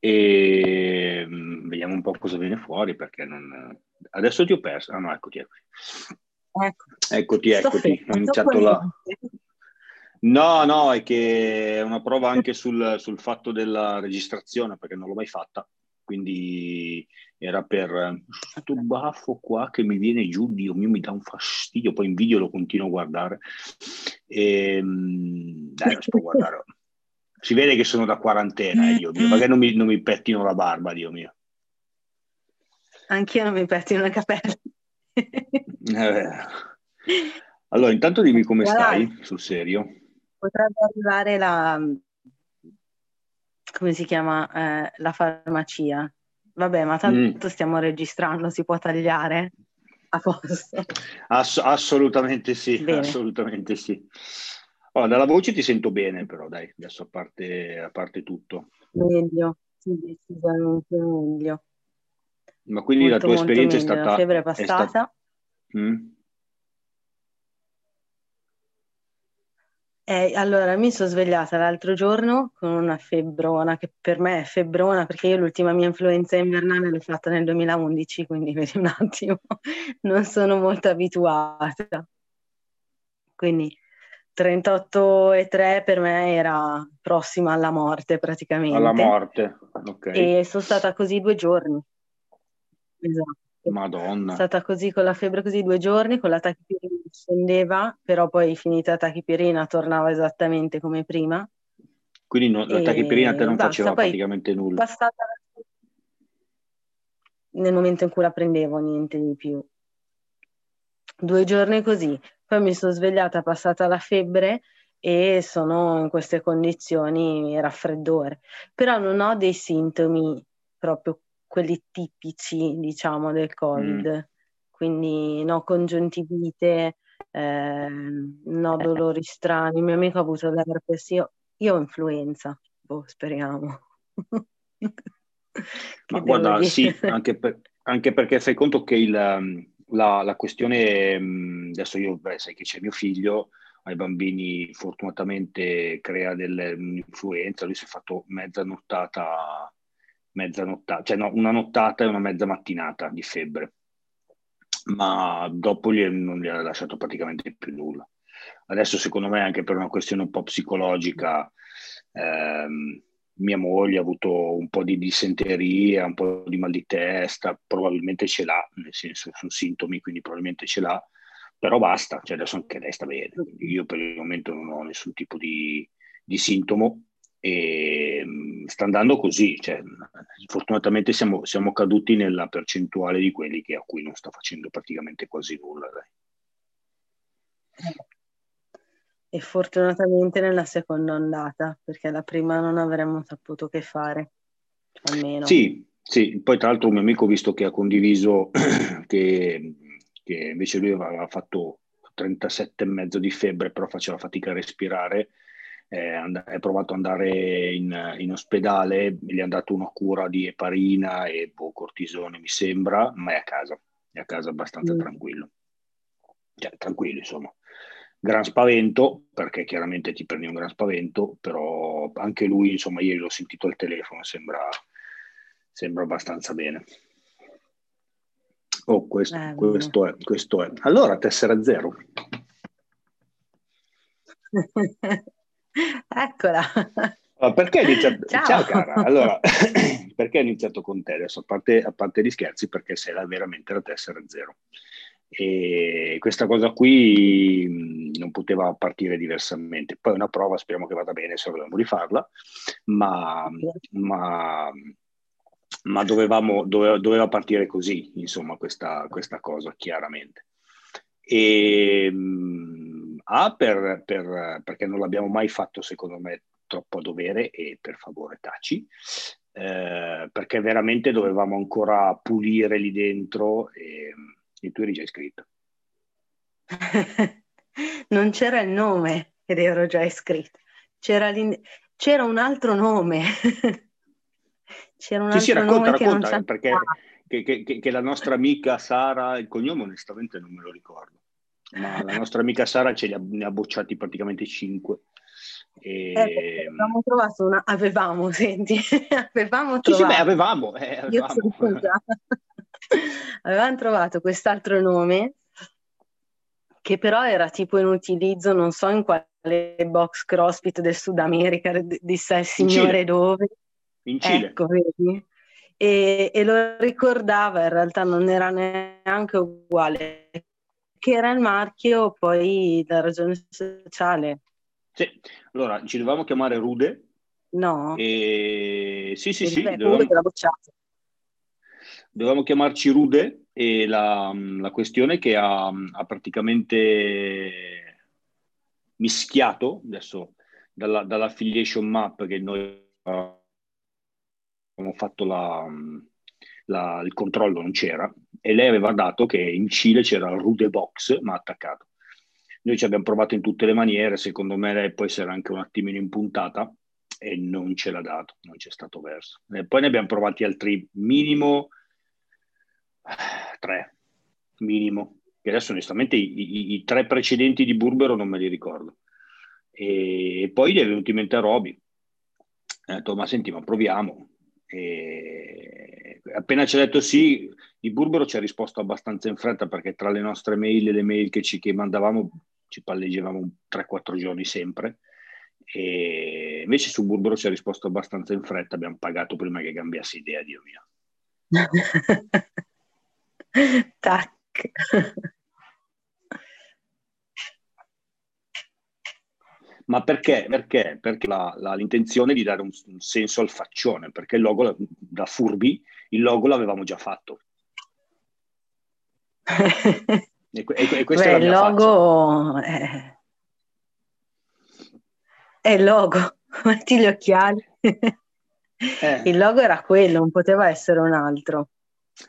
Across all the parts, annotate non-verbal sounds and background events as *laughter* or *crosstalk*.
e mm, vediamo un po' cosa viene fuori perché non... adesso ti ho perso. Ah no, eccoti, eccoti. Ecco. Eccoti, eccoti. Ho iniziato la... No, no, è che è una prova anche sul, sul fatto della registrazione perché non l'ho mai fatta quindi era per questo baffo qua che mi viene giù, Dio mio, mi dà un fastidio, poi in video lo continuo a guardare. E, ehm, dai, lo sto *laughs* guardare. Si vede che sono da quarantena, eh, Dio mio, magari non mi, non mi pettino la barba, Dio mio. Anch'io non mi pettino i capelli. eh. Allora, intanto dimmi come stai, sul serio. Potrebbe arrivare la, come si chiama, eh, la farmacia. Vabbè, ma tanto mm. stiamo registrando, si può tagliare a posto. Ass- assolutamente sì, bene. assolutamente sì. Oh, dalla voce ti sento bene, però dai, adesso a parte, a parte tutto. Meglio, sì, decisamente meglio. Ma quindi molto, la tua esperienza meglio. è stata... La febbre è passata. È sta... mm? Eh, allora, mi sono svegliata l'altro giorno con una febbrona, che per me è febbrona perché io l'ultima mia influenza invernale l'ho fatta nel 2011, quindi *laughs* vedi un attimo, non sono molto abituata. Quindi 38,3 per me era prossima alla morte praticamente. Alla morte, ok. E sono stata così due giorni. Esatto. Madonna. È stata così con la febbre così due giorni, con la tachipirina scendeva, però poi finita la tachipirina tornava esattamente come prima. Quindi no, la tachipirina te non basta, faceva praticamente nulla? Passata nel momento in cui la prendevo, niente di più. Due giorni così, poi mi sono svegliata, passata la febbre e sono in queste condizioni raffreddore, però non ho dei sintomi proprio quelli tipici, diciamo, del Covid. Mm. Quindi no congiuntivite, eh, no dolori strani. Il mio amico ha avuto l'herpes, io, io ho influenza, boh, speriamo. *laughs* Ma guarda, dire? sì, anche, per, anche, perché fai conto che il, la, la, questione, adesso io beh, sai che c'è mio figlio, ai bambini fortunatamente crea dell'influenza, lui si è fatto mezza nottata mezza nottata, cioè no, una nottata e una mezza mattinata di febbre, ma dopo gli, non gli ha lasciato praticamente più nulla. Adesso secondo me anche per una questione un po' psicologica, ehm, mia moglie ha avuto un po' di dissenteria, un po' di mal di testa, probabilmente ce l'ha, nel senso sono sintomi, quindi probabilmente ce l'ha, però basta, cioè adesso anche lei sta bene. Io per il momento non ho nessun tipo di, di sintomo, e mm, sta andando così, cioè, fortunatamente siamo, siamo, caduti nella percentuale di quelli che, a cui non sta facendo praticamente quasi nulla. Dai. E fortunatamente nella seconda ondata, perché la prima non avremmo saputo che fare, almeno. Sì, sì, poi tra l'altro un mio amico, visto che ha condiviso *clears throat* che, che invece lui aveva fatto 37 e mezzo di febbre, però faceva fatica a respirare, eh, and- è provato ad andare in, in, ospedale, gli hanno dato una cura di eparina e boh, cortisone, mi sembra, ma è a casa, è a casa abbastanza mm. tranquillo. Cioè, tranquillo, insomma. Gran spavento, perché chiaramente ti prendi un gran spavento, però anche lui, insomma, ieri l'ho sentito al telefono, sembra, sembra abbastanza bene. Oh, questo, questo, è, questo è. Allora, tessera zero. *laughs* Eccola. Allora, perché hai iniziato? Ciao. Ciao cara. Allora, *clears throat* perché hai iniziato con te adesso? A parte, a parte gli scherzi, perché sei la, veramente la tessera zero. E questa cosa qui non poteva partire diversamente. Poi una prova, speriamo che vada bene, se dobbiamo rifarla, ma, ma, ma dovevamo, doveva, doveva, partire così, insomma, questa, questa cosa, chiaramente. E, a, per, per, perché non l'abbiamo mai fatto, secondo me, troppo a dovere e per favore taci, eh, perché veramente dovevamo ancora pulire lì dentro e, e tu eri già iscritto. *laughs* non c'era il nome ed ero già iscritto, c'era, c'era un altro nome. *laughs* c'era un sì, altro sì, racconta, nome racconta, che non perché che, che, che, la nostra amica Sara, il cognome onestamente non me lo ricordo ma la nostra amica Sara ce li ha, ne ha bocciati praticamente 5 E... Eh, avevamo trovato una... Avevamo, *laughs* senti, avevamo trovato... Sì, sì, beh, avevamo. Eh, avevamo. *laughs* avevamo trovato quest'altro nome che però era tipo in utilizzo, non so in quale box CrossFit del Sud America, disse il signore dove. In Cile. Ecco, vedi? E, e, lo ricordava, in realtà non era neanche uguale, che era il marchio poi la ragione sociale. Sì, allora ci dovevamo chiamare Rude. No. E... Sì, sì, sì. Dovevamo... dovevamo chiamarci Rude e la, la questione che ha, ha, praticamente mischiato adesso dalla, dall'affiliation map che noi abbiamo fatto la, la, il controllo non c'era e lei aveva dato che in Cile c'era il Rude Box ma attaccato. Noi ci abbiamo provato in tutte le maniere, secondo me lei si era anche un attimino impuntata e non ce l'ha dato, non c'è stato verso. E poi ne abbiamo provati altri minimo tre, minimo. Che adesso onestamente i, i, i, tre precedenti di Burbero non me li ricordo. E poi gli è venuto in mente Roby. Ha detto, ma senti, ma proviamo. E appena ci ha detto sì, di Burbero ci ha risposto abbastanza in fretta perché tra le nostre mail e le mail che ci che mandavamo ci palleggiavamo 3-4 giorni sempre. E invece su Burbero ci ha risposto abbastanza in fretta, abbiamo pagato prima che cambiasse idea, Dio mio. *laughs* Tac. Ma perché? Perché? Perché la, la, l'intenzione di dare un, un, senso al faccione, perché il logo da furbi, il logo l'avevamo già fatto. *laughs* e, e, e Beh, è il logo è... è... il logo, *laughs* metti gli occhiali. Eh. Il logo era quello, non poteva essere un altro.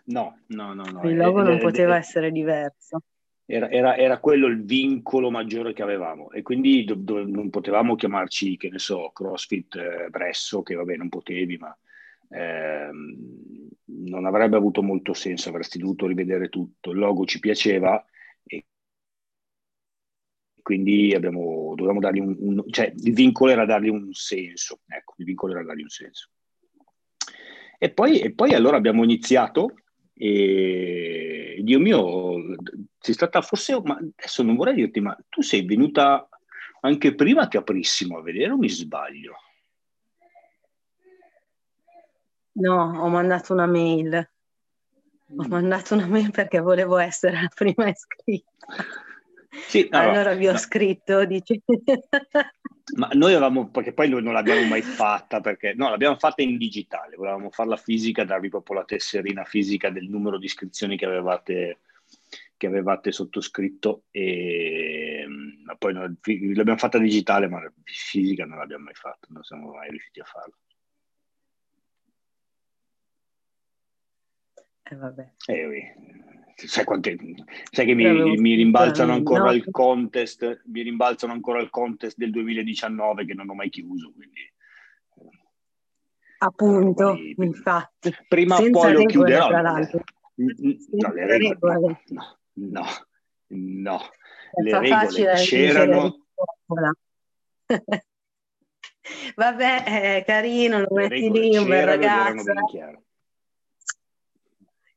No, no, no. no. Il logo non poteva essere diverso. Era, era, era, quello il vincolo maggiore che avevamo e quindi do, do, non potevamo chiamarci, che ne so, CrossFit eh, Bresso, che vabbè non potevi, ma ehm, non avrebbe avuto molto senso, avresti dovuto rivedere tutto. Il logo ci piaceva e quindi abbiamo, dovevamo dargli un, un, cioè il vincolo era dargli un senso, ecco, il vincolo era dargli un senso. E poi, e poi allora abbiamo iniziato e Dio mio, sei stata forse, ma adesso non vorrei dirti, ma tu sei venuta anche prima che aprissimo a vedere o mi sbaglio? No, ho mandato una mail. Ho mandato una mail perché volevo essere la prima iscritta. Sì, no, allora vi ho no. scritto, dice. Ma noi avevamo, perché poi non l'abbiamo mai fatta, perché no, l'abbiamo fatta in digitale, volevamo farla fisica, darvi proprio la tesserina fisica del numero di iscrizioni che avevate, che avevate sottoscritto, e, ma poi no, l'abbiamo fatta digitale, ma fisica non l'abbiamo mai fatta, non siamo mai riusciti a farla. Eh, vabbè. Eh, sai, quante, sai che mi, mi, rimbalzano ancora no. il contest, mi rimbalzano ancora il contest del 2019 che non ho mai chiuso, quindi... Appunto, poi, infatti. Prima o poi lo chiuderò. No, le regole, no, no, no, le regole c'erano. *laughs* Vabbè, è carino, lo metti lì, un bel ragazzo.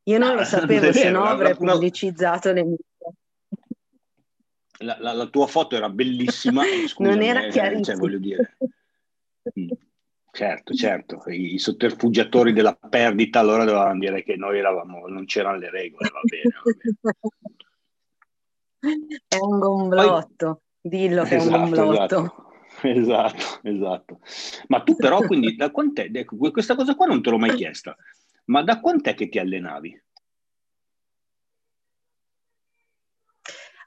Io non lo *laughs* sapevo, se no avrei una... pubblicizzato le mie. La, la, la, tua foto era bellissima, *laughs* scusami, non era. Eh, cioè, voglio dire. Mm. Certo, certo, I, sotterfugiatori della perdita allora dovevano dire che noi eravamo, non c'erano le regole, va bene. Va bene. È un gomblotto, dillo che esatto, è un esatto, gomblotto. Esatto, esatto, esatto. Ma tu però quindi da quant'è? Ecco, questa cosa qua non te l'ho mai chiesta. Ma da quant'è che ti allenavi?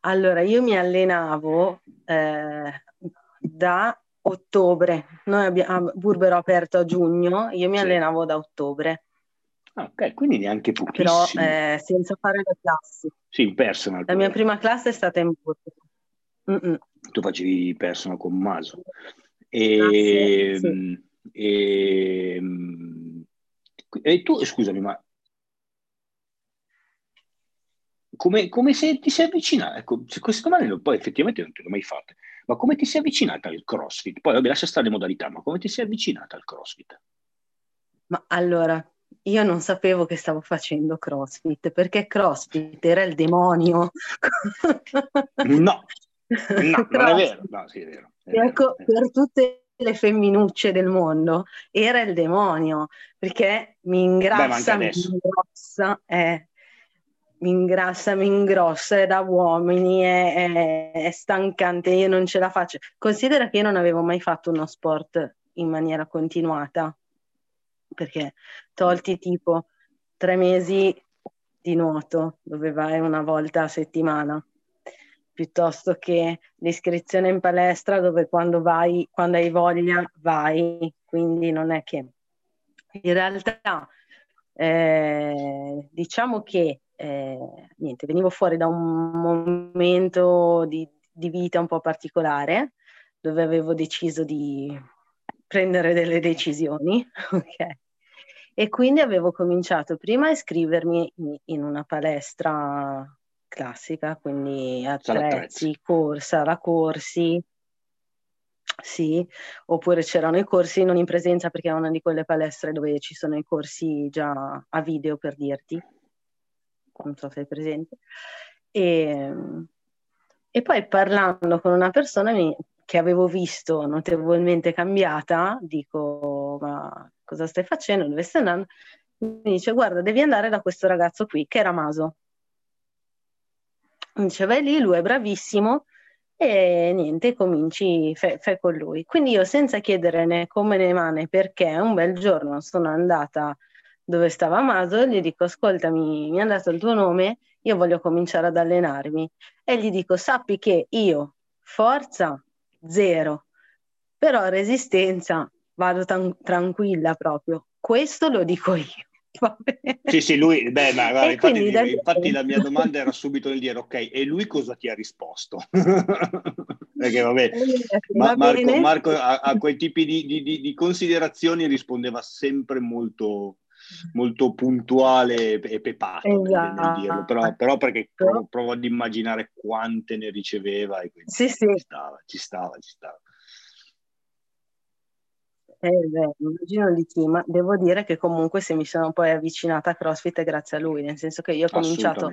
Allora, io mi allenavo eh, da ottobre. Noi abbiamo Burbero aperto a giugno, io mi sì. allenavo da ottobre. Ah, ok, quindi neanche pochissimo. Però eh, senza fare le classi. Sì, in personal. La mia prima classe è stata in Burbero. Mm-mm. Tu facevi personal con Maso. E, ah, sì, sì. e, e tu, scusami, ma come, come se ti sei avvicinata, ecco, queste domande poi effettivamente non te l'ho mai fatte, ma come ti sei avvicinata al CrossFit? Poi vabbè, lascia stare le modalità, ma come ti sei avvicinata al CrossFit? Ma allora, io non sapevo che stavo facendo CrossFit, perché CrossFit era il demonio. no, no, non è *laughs* vero. No, sì, è vero. È ecco, vero, per tutte le femminucce del mondo era il demonio, perché mi ingrassa, Beh, mi ingrossa, eh, mi ingrassa, mi ingrossa, è da uomini, è, è, è, stancante, io non ce la faccio. Considera che io non avevo mai fatto uno sport in maniera continuata, perché tolti tipo tre mesi di nuoto, dove vai una volta a settimana, piuttosto che l'iscrizione in palestra dove quando vai, quando hai voglia, vai, quindi non è che... In realtà, eh, diciamo che eh, niente, venivo fuori da un momento di, di vita un po' particolare dove avevo deciso di prendere delle decisioni, *laughs* ok? E quindi avevo cominciato prima a iscrivermi in una palestra classica, quindi attrezzi, corsa, la corsi, sì, oppure c'erano i corsi non in presenza perché è una di quelle palestre dove ci sono i corsi già a video per dirti non so se è presente. E, e poi parlando con una persona mi, che avevo visto notevolmente cambiata, dico, ma cosa stai facendo? Dove stai andando? Mi dice, guarda, devi andare da questo ragazzo qui, che era Maso. Dice, vai lì, lui è bravissimo, e niente, cominci, fai, fai con lui. Quindi io senza chiedere né come né mane perché, un bel giorno sono andata dove stava Maso, gli dico ascoltami, mi ha dato il tuo nome, io voglio cominciare ad allenarmi e gli dico sappi che io forza zero, però resistenza vado tan- tranquilla proprio, questo lo dico io. *laughs* Sì, sì, lui, beh, ma guarda, infatti, da... infatti, la mia domanda era subito nel dire, ok, e lui cosa ti ha risposto? *laughs* Perché vabbè, *laughs* ma, Marco, Marco a, a, quei tipi di, di, di, considerazioni rispondeva sempre molto, molto puntuale e pepato esatto. nel dirlo, però, però perché provo, provo, ad immaginare quante ne riceveva e quindi sì, sì. ci stava, ci stava, ci stava. Eh, beh, immagino di sì, ma devo dire che comunque se mi sono poi avvicinata a CrossFit è grazie a lui, nel senso che io ho cominciato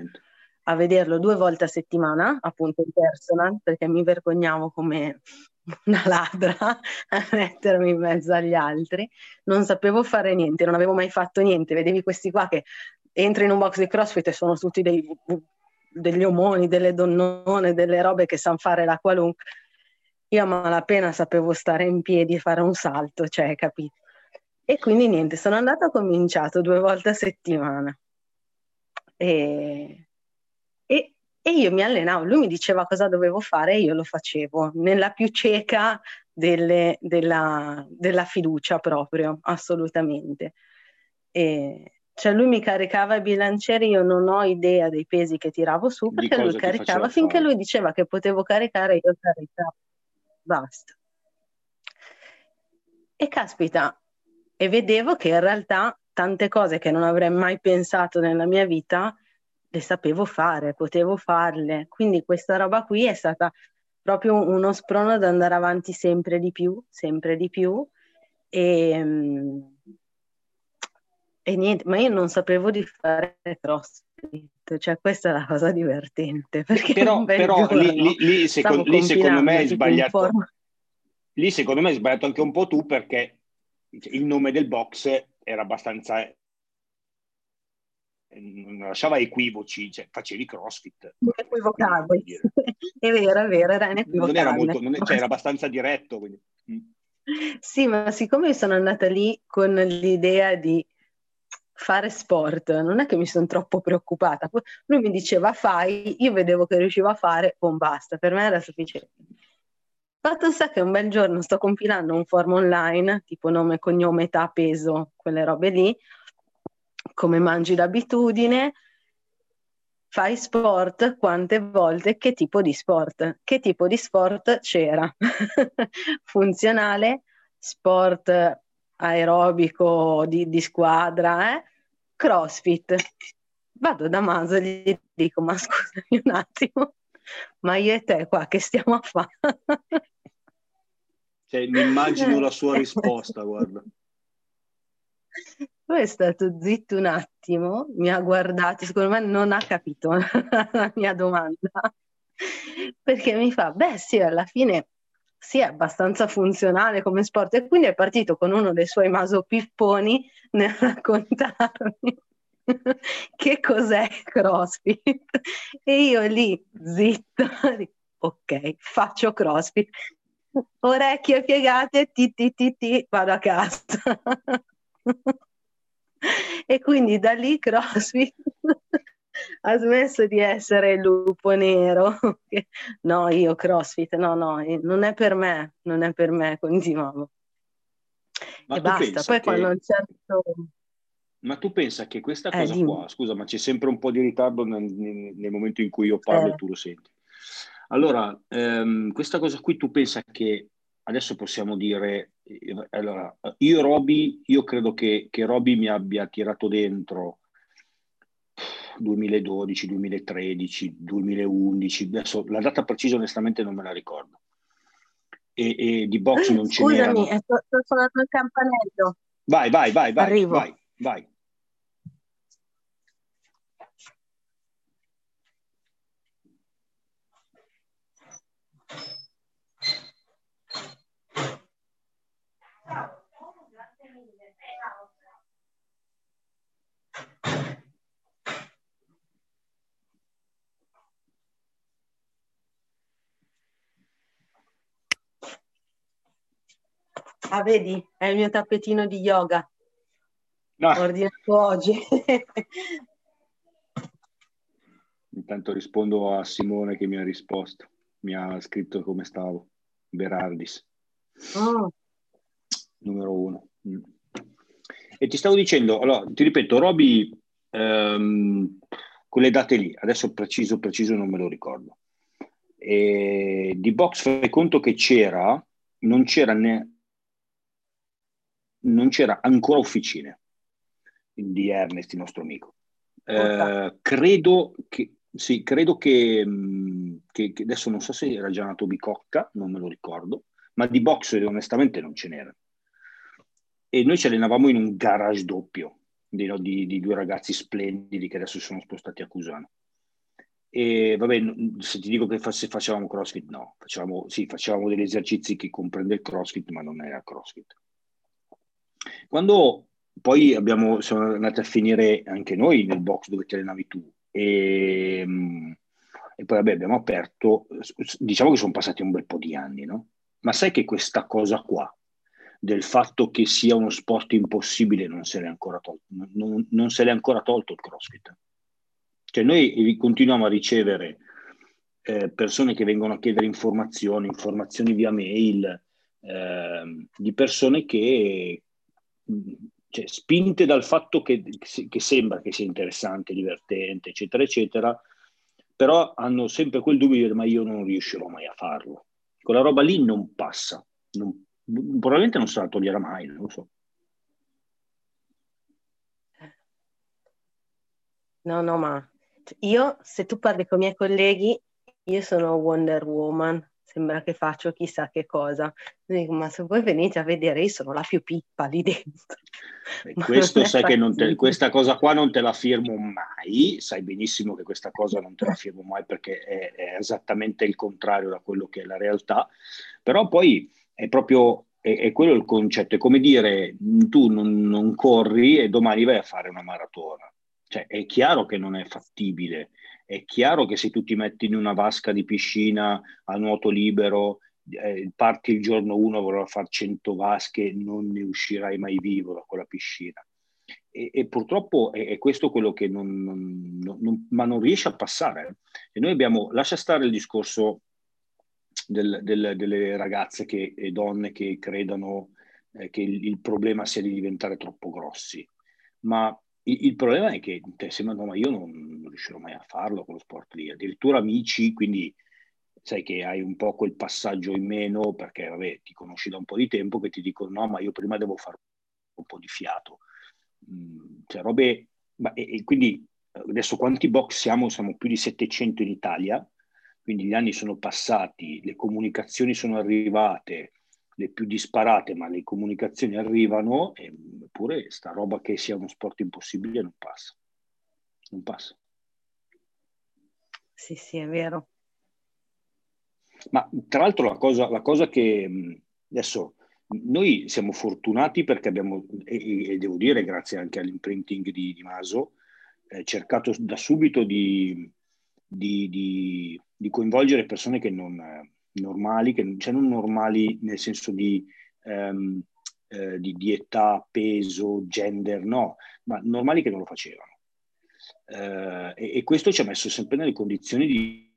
a vederlo due volte a settimana, appunto in personal, perché mi vergognavo come *laughs* una ladra a mettermi in mezzo agli altri, non sapevo fare niente, non avevo mai fatto niente, vedevi questi qua che entri in un box di CrossFit e sono tutti dei, degli omoni, delle donnone, delle robe che sanno fare la qualunque. Io a malapena sapevo stare in piedi e fare un salto, cioè, capito? E quindi niente, sono andata, ho cominciato due volte a settimana. E, e e io mi allenavo, lui mi diceva cosa dovevo fare e io lo facevo, nella più cieca delle, della, della, fiducia proprio, assolutamente. E, cioè lui mi caricava i bilancieri, io non ho idea dei pesi che tiravo su, perché lui caricava, finché lui diceva che potevo caricare, io caricavo. Basta. E caspita, e vedevo che in realtà tante cose che non avrei mai pensato nella mia vita le sapevo fare, potevo farle. Quindi questa roba qui è stata proprio uno sprono ad andare avanti sempre di più, sempre di più. E, mm, e niente, ma io non sapevo di fare crossfit, cioè questa è la cosa divertente. Perché però, però lì, lì, lì, secondo, lì secondo me è sbagliato. Lì secondo me è sbagliato anche un po' tu perché il nome del box era abbastanza non lasciava equivoci, cioè facevi crossfit. Inequivocabile. è vero, è vero, era inequivocabile. Non era, molto, non è, cioè era abbastanza diretto. Quindi. Mm. Sì, ma siccome sono andata lì con l'idea di fare sport, non è che mi sono troppo preoccupata. Lui mi diceva fai, io vedevo che riusciva a fare, boh, basta, per me era sufficiente. Fatto sta che un bel giorno sto compilando un form online, tipo nome, cognome, età, peso, quelle robe lì, come mangi d'abitudine, fai sport quante volte, che tipo di sport? Che tipo di sport c'era? *laughs* Funzionale, sport aerobico di, di squadra, eh? crossfit. vado da Maso e gli dico, ma scusami un attimo, ma io e te qua che stiamo a fare? *laughs* Cioè, mi immagino la sua risposta, guarda. Poi è stato zitto un attimo, mi ha guardato, secondo me non ha capito *laughs* la mia domanda, perché mi fa, beh sì, alla fine sì, è abbastanza funzionale come sport. E quindi è partito con uno dei suoi masopipponi nel *laughs* raccontarmi *laughs* che cos'è CrossFit. E io lì zitta, *laughs* ok, faccio CrossFit, orecchie piegate, ti ti ti ti, vado a casa. e quindi da lì CrossFit ha smesso di essere il lupo nero. *laughs* no, io CrossFit, no, no, eh, non è per me, non è per me, continuavo. Ma e basta, poi che... quando un certo... Ma tu pensa che questa eh, cosa dimmi. qua, scusa, ma c'è sempre un po' di ritardo nel, nel, nel momento in cui io parlo eh. e tu lo senti. Allora, ehm, questa cosa qui tu pensa che adesso possiamo dire, eh, allora, io Roby, io credo che, che Roby mi abbia tirato dentro 2012, 2013, 2011, adesso la data precisa onestamente non me la ricordo. E, e di box non ce n'era. Scusami, sto, sto suonando il campanello. Vai, vai, vai, vai. Arrivo. Vai, vai. Ah, vedi, è il mio tappetino di yoga. No. Ordinato oggi. *laughs* Intanto rispondo a Simone che mi ha risposto, mi ha scritto come stavo. Berardis. Oh. Numero uno. Mm. E ti stavo dicendo, allora, ti ripeto, Roby, ehm, quelle date lì, adesso preciso, preciso non me lo ricordo. E di box fai conto che c'era, non c'era ne, non c'era ancora officine di Ernest, il nostro amico. Eh, credo che, sì, credo che, mm, che, che, adesso non so se era già nato Bicocca, non me lo ricordo, ma di box onestamente non ce n'era. E noi ci allenavamo in un garage doppio di, di, di due ragazzi splendidi che adesso sono spostati a Cusano. E vabbè, se ti dico che se facevamo CrossFit, no, facevamo, sì, facevamo degli esercizi che comprende il CrossFit, ma non era CrossFit. Quando poi abbiamo, siamo andati a finire anche noi nel box dove ti allenavi tu e, ehm, e poi vabbè, abbiamo aperto, diciamo che sono passati un bel po' di anni, no? Ma sai che questa cosa qua, del fatto che sia uno sport impossibile, non se l'è ancora tolto, non, non se l'è ancora tolto il CrossFit. Cioè noi continuiamo a ricevere eh, persone che vengono a chiedere informazioni, informazioni via mail, eh, di persone che cioè, spinte dal fatto che, che, sembra che sia interessante, divertente, eccetera, eccetera, però hanno sempre quel dubbio di dire ma io non riuscirò mai a farlo. Quella roba lì non passa, non, probabilmente non se la toglierà mai, non lo so. No, no, ma io, se tu parli con i miei colleghi, io sono Wonder Woman, sembra che faccio chissà che cosa. Dico, ma se voi venite a vedere, io sono la più pippa lì dentro. *laughs* Questo sai che te, questa cosa qua non te la firmo mai, sai benissimo che questa cosa non te la firmo mai perché è, è esattamente il contrario da quello che è la realtà, però poi è proprio è, è quello il concetto, è come dire tu non, non corri e domani vai a fare una maratona. Cioè, è chiaro che non è fattibile, è chiaro che se tu ti metti in una vasca di piscina a nuoto libero, eh, parti il giorno uno, vorrà fare 100 vasche, non ne uscirai mai vivo da quella piscina. E, e purtroppo è, è, questo quello che non, non, non, ma non riesce a passare. E noi abbiamo, lascia stare il discorso del, del, delle ragazze che, e donne che credono eh, che il, il problema sia di diventare troppo grossi, ma il, problema è che te sembra, no, ma io non, non, riuscirò mai a farlo quello sport lì. Addirittura amici, quindi sai che hai un po' quel passaggio in meno perché vabbè, ti conosci da un po' di tempo che ti dicono no, ma io prima devo fare un po' di fiato. Mm, cioè, robe, ma, e, e, quindi adesso quanti box siamo? Siamo più di 700 in Italia, quindi gli anni sono passati, le comunicazioni sono arrivate, le più disparate, ma le comunicazioni arrivano, eppure sta roba che sia uno sport impossibile non passa. Non passa. Sì, sì, è vero. Ma tra l'altro la cosa, la cosa che adesso noi siamo fortunati perché abbiamo, e, e devo dire grazie anche all'imprinting di, di Maso, eh, cercato da subito di, di, di, di, coinvolgere persone che non normali, che cioè non normali nel senso di, um, eh, di, di, età, peso, gender, no, ma normali che non lo facevano. Uh, e, e, questo ci ha messo sempre nelle condizioni di,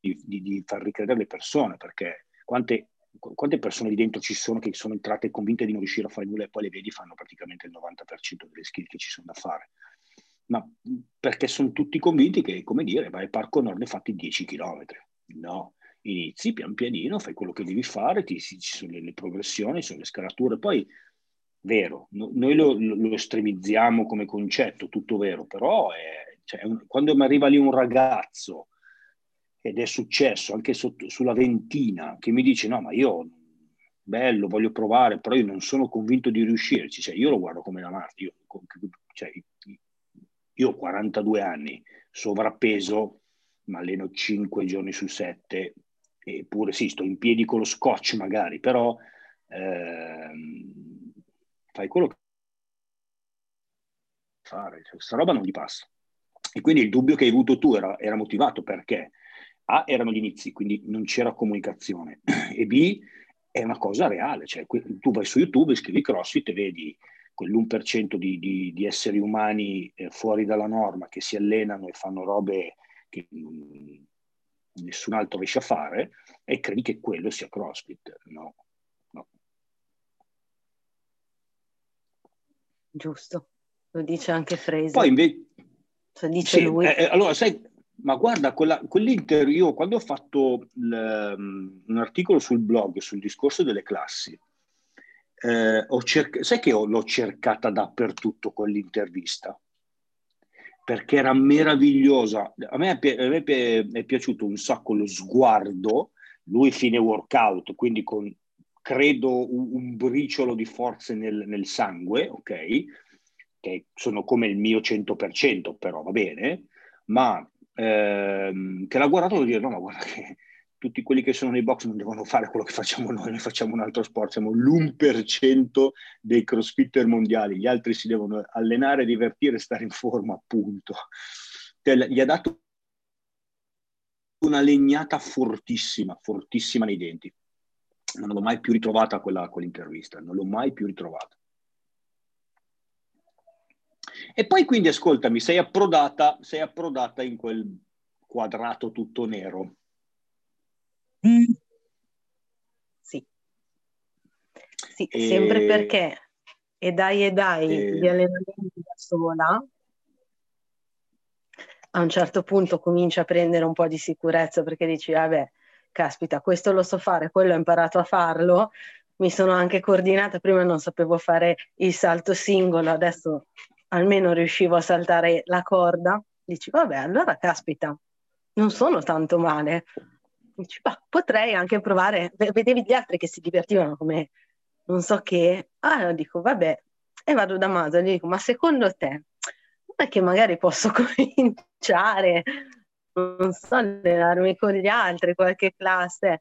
di, di far ricredere le persone, perché quante, quante persone lì dentro ci sono che sono entrate convinte di non riuscire a fare nulla e poi le vedi fanno praticamente il 90% delle skill che ci sono da fare. Ma perché sono tutti convinti che, come dire, vai al Parco Nord e fatti 10 km. No, inizi pian pianino, fai quello che devi fare, ti, ci sono le, le progressioni, ci sono le scalature, poi vero, no, noi lo, lo, estremizziamo come concetto, tutto vero, però è, cioè, quando mi arriva lì un ragazzo ed è successo anche sotto, sulla ventina che mi dice no ma io bello voglio provare però io non sono convinto di riuscirci. Cioè io lo guardo come la Marti io, cioè, io ho 42 anni sovrappeso ma alleno 5 giorni su 7 eppure sì sto in piedi con lo scotch magari però ehm, fai quello che fare cioè, questa roba non gli passa. E quindi il dubbio che hai avuto tu era, era motivato perché? A, erano gli inizi, quindi non c'era comunicazione, *clears throat* e B, è una cosa reale, cioè tu vai su YouTube, scrivi CrossFit e vedi quell'1% di, di, di esseri umani eh, fuori dalla norma che si allenano e fanno robe che nessun altro riesce a fare e credi che quello sia CrossFit. No, no. Giusto, lo dice anche Fraser. Poi invece... Cioè, dice sì, lui. Eh, allora, sai, ma guarda, quella, io quando ho fatto un articolo sul blog sul discorso delle classi, eh, ho cerc- sai che ho, l'ho cercata dappertutto quell'intervista? Perché era meravigliosa. A me, è, a me è piaciuto un sacco lo sguardo, lui fine workout, quindi con credo un, briciolo di forze nel, nel sangue, ok? Che sono come il mio 100%, però va bene, ma ehm, che l'ha guardato e dire no ma guarda che tutti quelli che sono nei box non devono fare quello che facciamo noi, noi facciamo un altro sport, siamo l'1% dei crossfitter mondiali, gli altri si devono allenare, divertire, stare in forma, appunto. Gli ha dato una legnata fortissima, fortissima nei denti. Non l'ho mai più ritrovata quella, quell'intervista, non l'ho mai più ritrovata. E poi quindi ascoltami, sei approdata, sei approdata in quel quadrato tutto nero. Sì. Sì, e... sempre perché e dai e dai e... gli allenamenti da sola, a un certo punto cominci a prendere un po' di sicurezza perché dici, vabbè, caspita, questo lo so fare, quello ho imparato a farlo, mi sono anche coordinata, prima non sapevo fare il salto singolo, adesso almeno riuscivo a saltare la corda, dici vabbè, allora caspita, non sono tanto male. Dici, bah, potrei anche provare, vedevi gli altri che si divertivano come non so che, ah, dico vabbè, e vado da Maso gli dico, ma secondo te non è che magari posso *laughs* cominciare, non so, allenarmi con gli altri, qualche classe?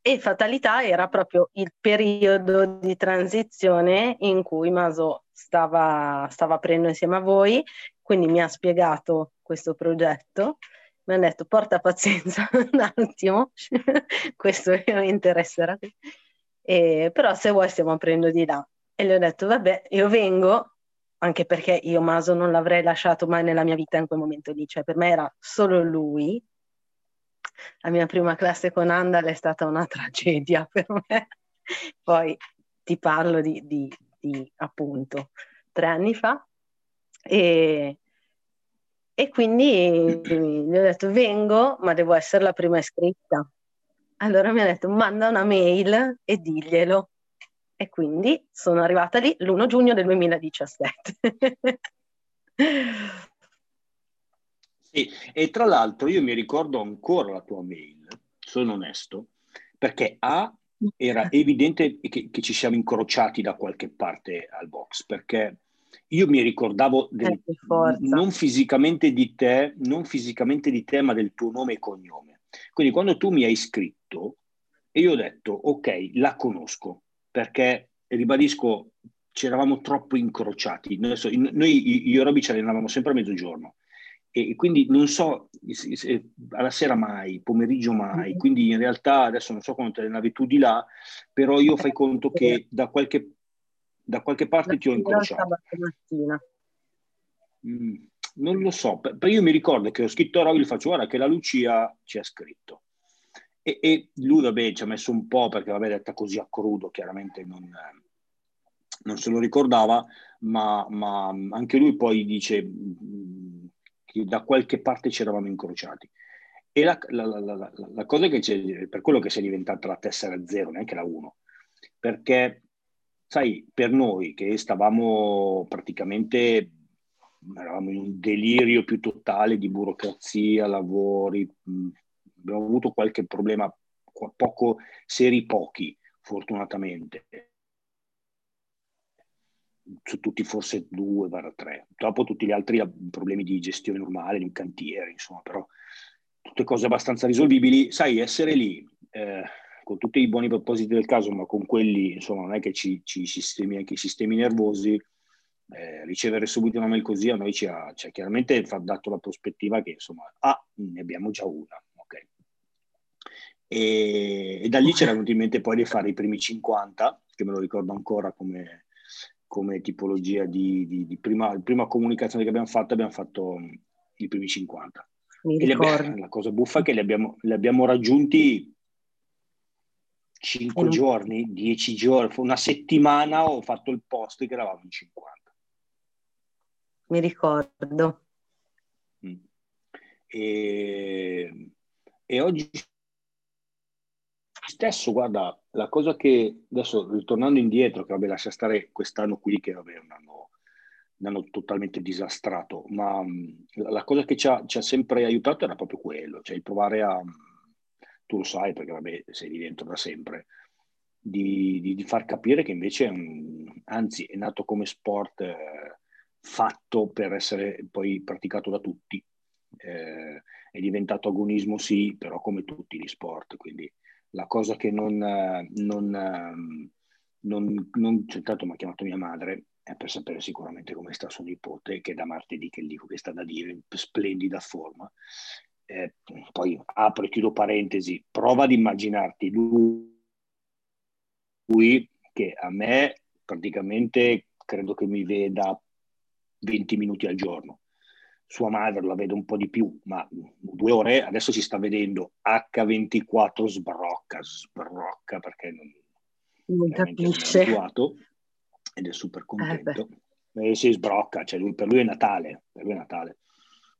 E fatalità era proprio il periodo di transizione in cui Maso stava, stava aprendo insieme a voi, quindi mi ha spiegato questo progetto. Mi ha detto porta pazienza *laughs* un attimo, *laughs* questo mi interesserà. E, però se vuoi stiamo aprendo di là. E gli ho detto vabbè, io vengo, anche perché io Maso non l'avrei lasciato mai nella mia vita in quel momento lì, cioè per me era solo lui, la mia prima classe con Andal è stata una *laughs* tragedia per me. Poi ti parlo di, di, di appunto tre anni fa e, e quindi gli ho detto vengo ma devo essere la prima iscritta. Allora mi ha detto manda una mail e diglielo. E quindi sono arrivata lì l'1 giugno del 2017. *laughs* Sì, e tra l'altro io mi ricordo ancora la tua mail, sono onesto, perché A era evidente che, che ci siamo incrociati da qualche parte al box, perché io mi ricordavo del, Eh, non fisicamente di te, non fisicamente di te, ma del tuo nome e cognome. Quindi quando tu mi hai scritto, e io ho detto, ok, la conosco, perché ribadisco, ci eravamo troppo incrociati. Noi, noi io e Roby ci allenavamo sempre a mezzogiorno e quindi non so se- alla sera mai, pomeriggio mai, Mhm. quindi in realtà adesso non so quando te allenavi tu di là, però io fai conto *laughs* che da qualche, da qualche parte ti ho La sera o incrociato. mattina. Mm, non lo so, per- per io mi ricordo che ho scritto a Roby, gli faccio guarda che la Lucia ci ha scritto. E, e lui, vabbè, ci ha messo un po' perché, vabbè, detta così a crudo, chiaramente non, non se lo ricordava, ma, ma anche lui poi dice mm, che da qualche parte ci eravamo incrociati. E la, la- la- la- la cosa che c'è, per quello che sia diventata la tessera zero, neanche la 1, perché, sai, per noi che stavamo praticamente, eravamo in un delirio più totale di burocrazia, lavori, abbiamo avuto qualche problema, poco seri pochi, fortunatamente. Su tutti forse due, barra tre. Dopo tutti gli altri eh, problemi di gestione normale, di un cantiere, insomma, però tutte cose abbastanza risolvibili. Sai, essere lì eh, con tutti i buoni propositi del caso, ma con quelli, insomma, non è che ci, ci sistemi anche i sistemi nervosi, eh, ricevere subito una mail così a noi ci ha, ci ha chiaramente fa- dato la prospettiva che, insomma, ah, ne abbiamo già una, ok. E, e da lì c'era venuto in mente poi di fare i primi 50, che me lo ricordo ancora come, come tipologia di, di- di prima, prima comunicazione che abbiamo fatto, abbiamo fatto i primi 50. Mi E abbiamo- la cosa buffa è che li abbiamo, li abbiamo raggiunti 5 Mm. giorni, 10 giorni, una settimana ho fatto il post che eravamo in 50. Mi ricordo. Mm. E, e oggi stesso, guarda, la cosa che adesso ritornando indietro, che vabbè, lascia stare quest'anno qui, che vabbè, è un anno, un anno totalmente disastrato, ma mh, la, cosa che ci ha, ci ha sempre aiutato era proprio quello, cioè provare a, tu lo sai perché vabbè, sei lì dentro da sempre, di, di- di far capire che invece è un- anzi è nato come sport eh, fatto per essere poi praticato da tutti. Eh, è diventato agonismo sì, però come tutti gli sport, quindi la cosa che non, eh, non, ehm, non, non c'è tanto mi ha chiamato mia madre è per sapere sicuramente come sta suo nipote, che da martedì che dico che sta da dire in splendida forma. Eh, poi apro e chiudo parentesi, prova ad immaginarti lui, che a me praticamente credo che mi veda 20 minuti al giorno. Sua madre la vedo un po' di più, ma due ore adesso ci sta vedendo H24 sbrocca, sbrocca perché non, Non capisce. abituato ed è super contento. Eh Eh, si sbrocca, cioè lui- per lui è Natale, per lui è Natale.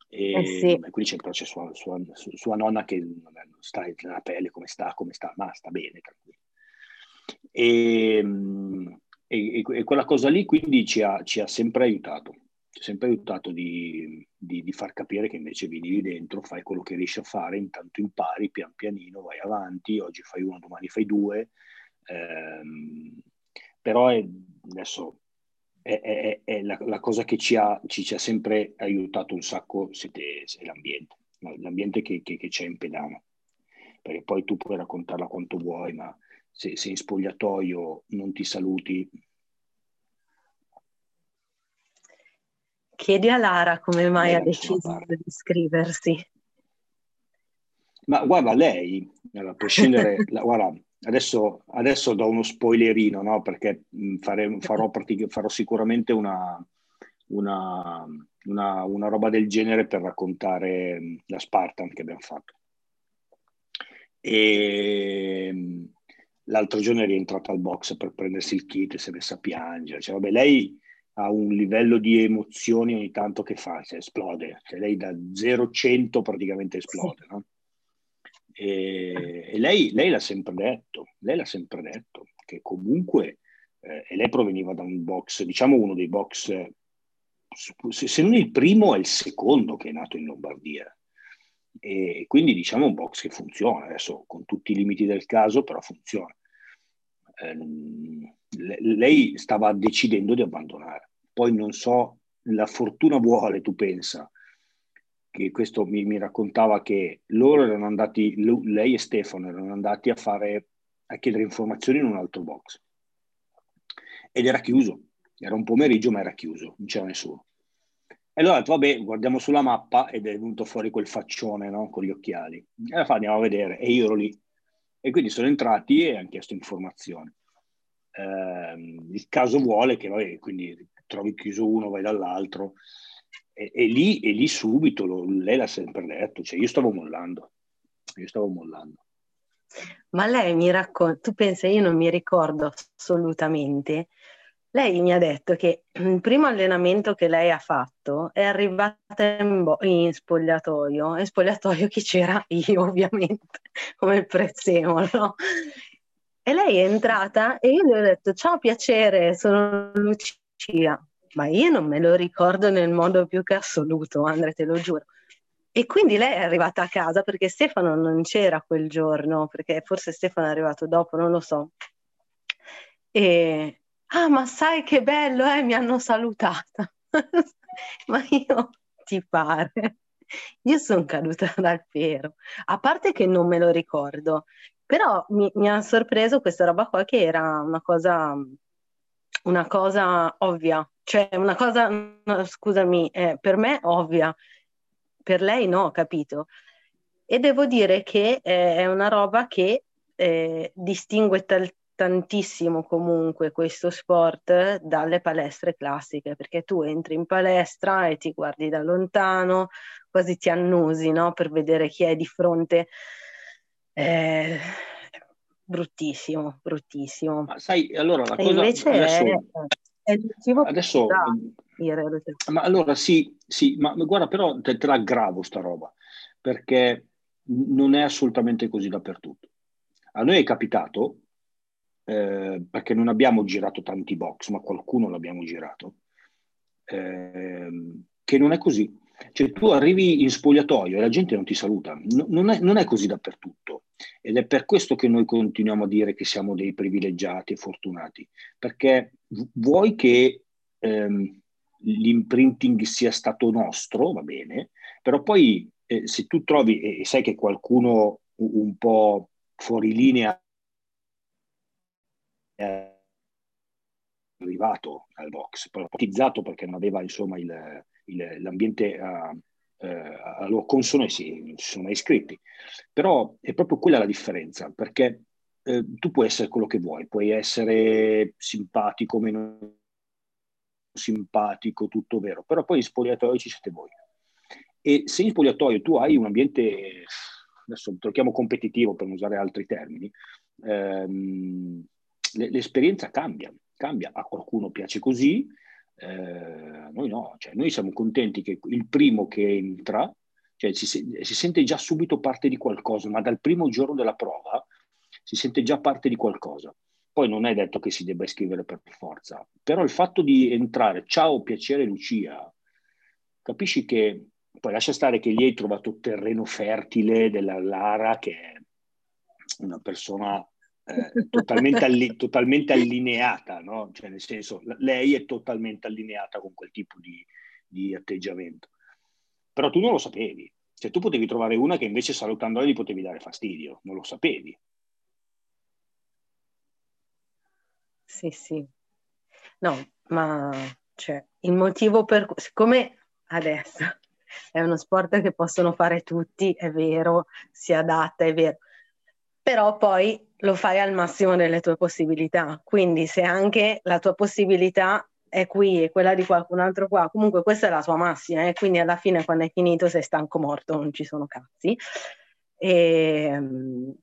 E Eh sì. vabbè, qui c'è, però c'è sua, sua- sua nonna che non sta nella pelle, come sta, come sta, ma sta bene, tranquillo. E, mm, e- e quella cosa lì quindi ci ha, ci ha sempre aiutato, ci ha sempre aiutato di, di- di far capire che invece vieni lì dentro, fai quello che riesci a fare, intanto impari pian pianino, vai avanti, oggi fai uno, domani fai due, Ehm, però è, adesso è, è- è la, la cosa che ci ha, ci, ci ha sempre aiutato un sacco siete, è l'ambiente, l'ambiente che, che- che c'è in pedana. Perché poi tu puoi raccontarla quanto vuoi, ma se, se in spogliatoio non ti saluti, Chiedi a Lara come mai ha nessuna deciso di iscriversi. Ma guarda, lei, a prescindere, *laughs* la- guarda, adesso, adesso do uno spoilerino, no? Perché fare- farò, farò sicuramente una, una, una- una roba del genere per raccontare la Spartan che abbiamo fatto. E mh, l'altro giorno è rientrata al box per prendersi il kit e si è messa a piangere. Cioè, vabbè, lei ha un livello di emozioni ogni tanto che fa, cioè, esplode. Cioè, lei da 0 a 100 praticamente esplode, no? E, e lei, lei l'ha sempre detto, lei l'ha sempre detto che comunque, eh, e lei proveniva da un box, diciamo uno dei box se non il primo è il secondo che è nato in Lombardia. E quindi diciamo un box che funziona, adesso con tutti i limiti del caso, però funziona. Eh, lei stava decidendo di abbandonare. Poi non so, la fortuna vuole, tu pensa, che questo mi, mi raccontava che loro erano andati, lei e Stefano erano andati a fare, a chiedere informazioni in un altro box. Ed era chiuso, era un pomeriggio ma era chiuso, non c'era nessuno. E allora vabbè, guardiamo sulla mappa ed è venuto fuori quel faccione, no? Con gli occhiali. E allora andiamo a vedere. E io ero lì. E quindi sono entrati e hanno chiesto informazioni. Eh, il caso vuole che, vabbè, quindi trovi chiuso uno, vai dall'altro. E, e, lì, e lì subito, lo, lei l'ha sempre detto, cioè io stavo mollando. Io stavo mollando. Ma lei mi racconta, tu pensa, io non mi ricordo assolutamente lei mi ha detto che il primo allenamento che lei ha fatto è arrivata in, bo- in spogliatoio, e spogliatoio che c'era *laughs* io ovviamente, come prezzemolo. E lei è entrata e io le ho detto ciao piacere, sono Lucia. Ma io non me lo ricordo nel modo più che assoluto, Andre, te lo giuro. E quindi lei è arrivata a casa perché Stefano non c'era quel giorno, perché forse Stefano è arrivato dopo, non lo so. E, ah ma sai che bello, eh, mi hanno salutata. *laughs* ma io ti pare? Io sono caduta *laughs* dal pero, a parte che non me lo ricordo, però mi, mi ha sorpreso questa roba qua che era una cosa, una cosa ovvia, cioè una cosa, no, scusami, eh, per me ovvia, per lei no, capito? E devo dire che eh, è una roba che eh, distingue tal- tantissimo comunque questo sport dalle palestre classiche, perché tu entri in palestra e ti guardi da lontano, quasi ti annusi no? per vedere chi è di fronte. Eh, bruttissimo, bruttissimo. Ma sai, allora la cosa... invece adesso, è, è adesso, ma allora sì, sì, ma guarda però te, te la aggravo sta roba, perché non è assolutamente così dappertutto. A noi è capitato eh, perché non abbiamo girato tanti box, ma qualcuno l'abbiamo girato, eh, che non è così. Cioè tu arrivi in spogliatoio e la gente non ti saluta, no, non, è, non, è, così dappertutto. Ed è per questo che noi continuiamo a dire che siamo dei privilegiati e fortunati, perché vuoi che ehm, l'imprinting sia stato nostro, va bene, però poi eh, se tu trovi e sai che qualcuno un po' fuori linea è arrivato al box, ipotizzato perché non aveva insomma il, il, l'ambiente a, eh, a loro consono e si, sono mai iscritti. Però è proprio quella la differenza, perché eh, tu puoi essere quello che vuoi, puoi essere simpatico, meno simpatico, tutto vero, però poi in spogliatoio ci siete voi. E se in spogliatoio tu hai un ambiente, adesso lo chiamo competitivo per non usare altri termini, ehm, l'esperienza cambia, cambia, a qualcuno piace così, eh, noi no, cioè, noi siamo contenti che il primo che entra cioè, si, si, sente già subito parte di qualcosa, ma dal primo giorno della prova si sente già parte di qualcosa. Poi non è detto che si debba iscrivere per forza, però il fatto di entrare, ciao, piacere Lucia, capisci che poi lascia stare che gli hai trovato terreno fertile della Lara, che è una persona eh, totalmente, alli- totalmente, allineata, no? Cioè, nel senso, lei è totalmente allineata con quel tipo di, di atteggiamento. Però tu non lo sapevi. Cioè, tu potevi trovare una che invece salutandola gli potevi dare fastidio, non lo sapevi. Sì, sì. No, ma cioè, il motivo per cui, siccome adesso *laughs* è uno sport che possono fare tutti, è vero, si adatta, è vero, però poi lo fai al massimo delle tue possibilità. Quindi se anche la tua possibilità è qui e quella di qualcun altro qua, comunque questa è la tua massima e eh? quindi alla fine quando è finito sei stanco morto, non ci sono cazzi. E, ehm,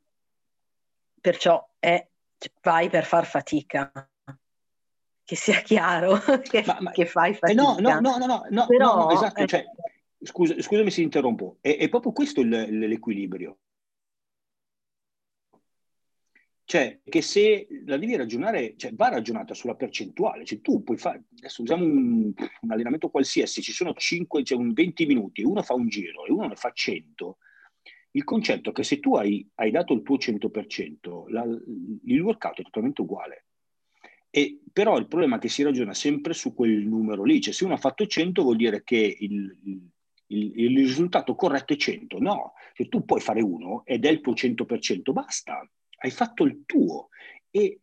perciò è, vai per far fatica. Che sia chiaro *laughs* che, ma, ma, che fai fatica. Eh no, no, no, no, no, Però, no, esatto, eh, cioè, scusa, scusami se interrompo, è, è proprio questo il, l'equilibrio Cioè, che se la devi ragionare, cioè va ragionata sulla percentuale, cioè tu puoi fare, adesso usiamo un, un allenamento qualsiasi, ci sono 5, cioè un 20 minuti, uno fa un giro e uno ne fa 100, il concetto è che se tu hai, hai dato il tuo 100%, la, il workout è totalmente uguale. E, però il problema è che si ragiona sempre su quel numero lì, cioè se uno ha fatto 100 vuol dire che il, il, il risultato corretto è 100, no, cioè, tu puoi fare uno ed è il tuo 100%, basta, hai fatto il tuo e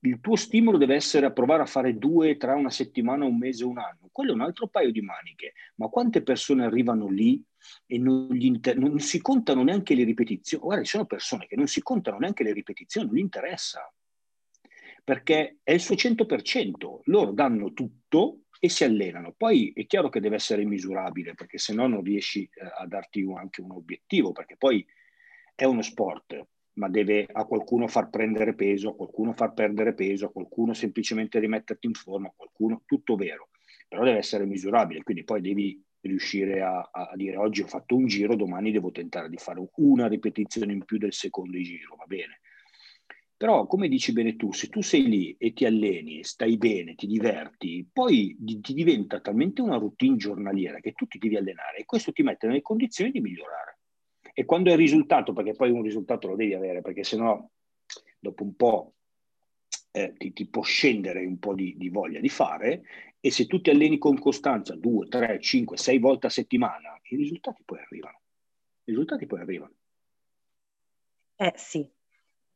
il tuo stimolo deve essere a provare a fare due tra una settimana, un mese, un anno. Quello è un altro paio di maniche. Ma quante persone arrivano lì e non, inter- non si contano neanche le ripetizioni? Guarda, ci sono persone che non si contano neanche le ripetizioni, non gli interessa. Perché è il suo 100%. Loro danno tutto e si allenano. Poi è chiaro che deve essere misurabile, perché se no non riesci eh, a darti anche un obiettivo, perché poi è uno sport ma deve a qualcuno far prendere peso, a qualcuno far perdere peso, a qualcuno semplicemente rimetterti in forma, a qualcuno, tutto vero, però deve essere misurabile, quindi poi devi riuscire a, a, dire oggi ho fatto un giro, domani devo tentare di fare una ripetizione in più del secondo giro, va bene. Però, come dici bene tu, se tu sei lì e ti alleni, stai bene, ti diverti, poi ti diventa talmente una routine giornaliera che tu ti devi allenare e questo ti mette nelle condizioni di migliorare. E quando è risultato, perché poi un risultato lo devi avere, perché sennò dopo un po' eh, ti, ti, può scendere un po' di, di, voglia di fare, e se tu ti alleni con costanza due, tre, cinque, sei volte a settimana, i risultati poi arrivano. I risultati poi arrivano. Eh sì,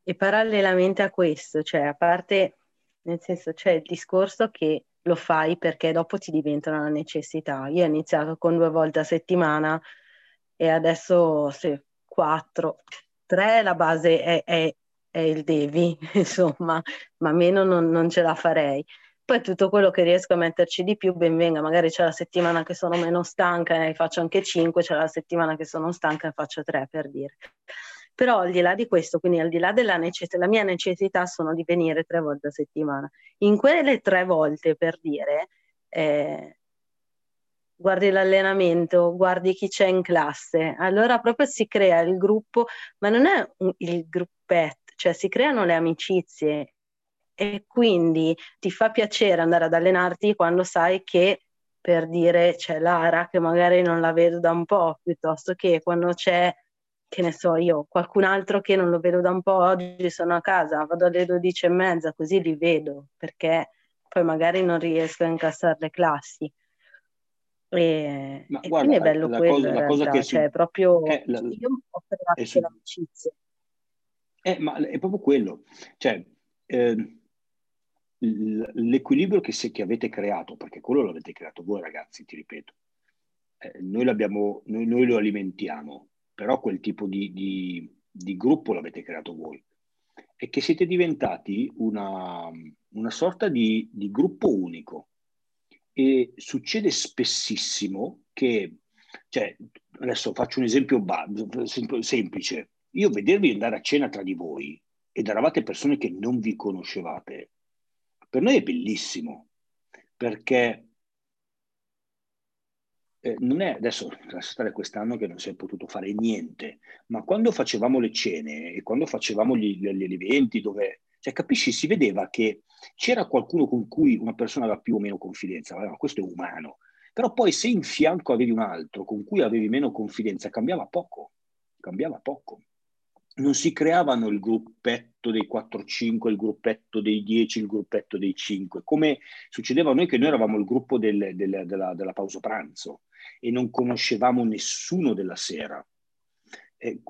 e parallelamente a questo, cioè a parte, nel senso c'è il discorso che lo fai perché dopo ti diventa una necessità. Io ho iniziato con due volte a settimana e adesso sì, quattro, tre la base è, è, è il devi, *laughs* insomma, ma meno non, non, ce la farei. Poi tutto quello che riesco a metterci di più, ben venga, magari c'è la settimana che sono meno stanca e faccio anche cinque, c'è la settimana che sono stanca e faccio tre per dire. Però al di là di questo, quindi al di là della necessità, la mia necessità sono di venire tre volte a settimana. In quelle tre volte, per dire, eh, guardi l'allenamento, guardi chi c'è in classe, allora proprio si crea il gruppo, ma non è un, il gruppetto, cioè si creano le amicizie e quindi ti fa piacere andare ad allenarti quando sai che per dire c'è Lara che magari non la vedo da un po', piuttosto che quando c'è, che ne so io, qualcun altro che non lo vedo da un po', oggi sono a casa, vado alle 12 e mezza, così li vedo, perché poi magari non riesco a incassare le classi. E, Ma e guarda, è bello la quello, cosa, la cosa che cioè, proprio è la, io ho creato su... l'amicizia. Eh, ma è proprio quello, cioè eh, l'equilibrio che, se, che, avete creato, perché quello l'avete creato voi ragazzi, ti ripeto, eh, noi, noi, noi, lo alimentiamo, però quel tipo di, di, di, gruppo l'avete creato voi, è che siete diventati una, una sorta di, di gruppo unico e succede spessissimo che, cioè, adesso faccio un esempio semplice, io vedervi andare a cena tra di voi ed eravate persone che non vi conoscevate, per noi è bellissimo, perché eh, non è adesso, stare quest'anno che non si è potuto fare niente, ma quando facevamo le cene e quando facevamo gli, gli eventi dove cioè, capisci, si vedeva che c'era qualcuno con cui una persona aveva più o meno confidenza, ma questo è umano. Però poi se in fianco avevi un altro con cui avevi meno confidenza, cambiava poco, cambiava poco. Non si creavano il gruppetto dei 4-5, il gruppetto dei 10, il gruppetto dei 5, come succedeva a noi che noi eravamo il gruppo del, del, della, della pausa pranzo e non conoscevamo nessuno della sera. E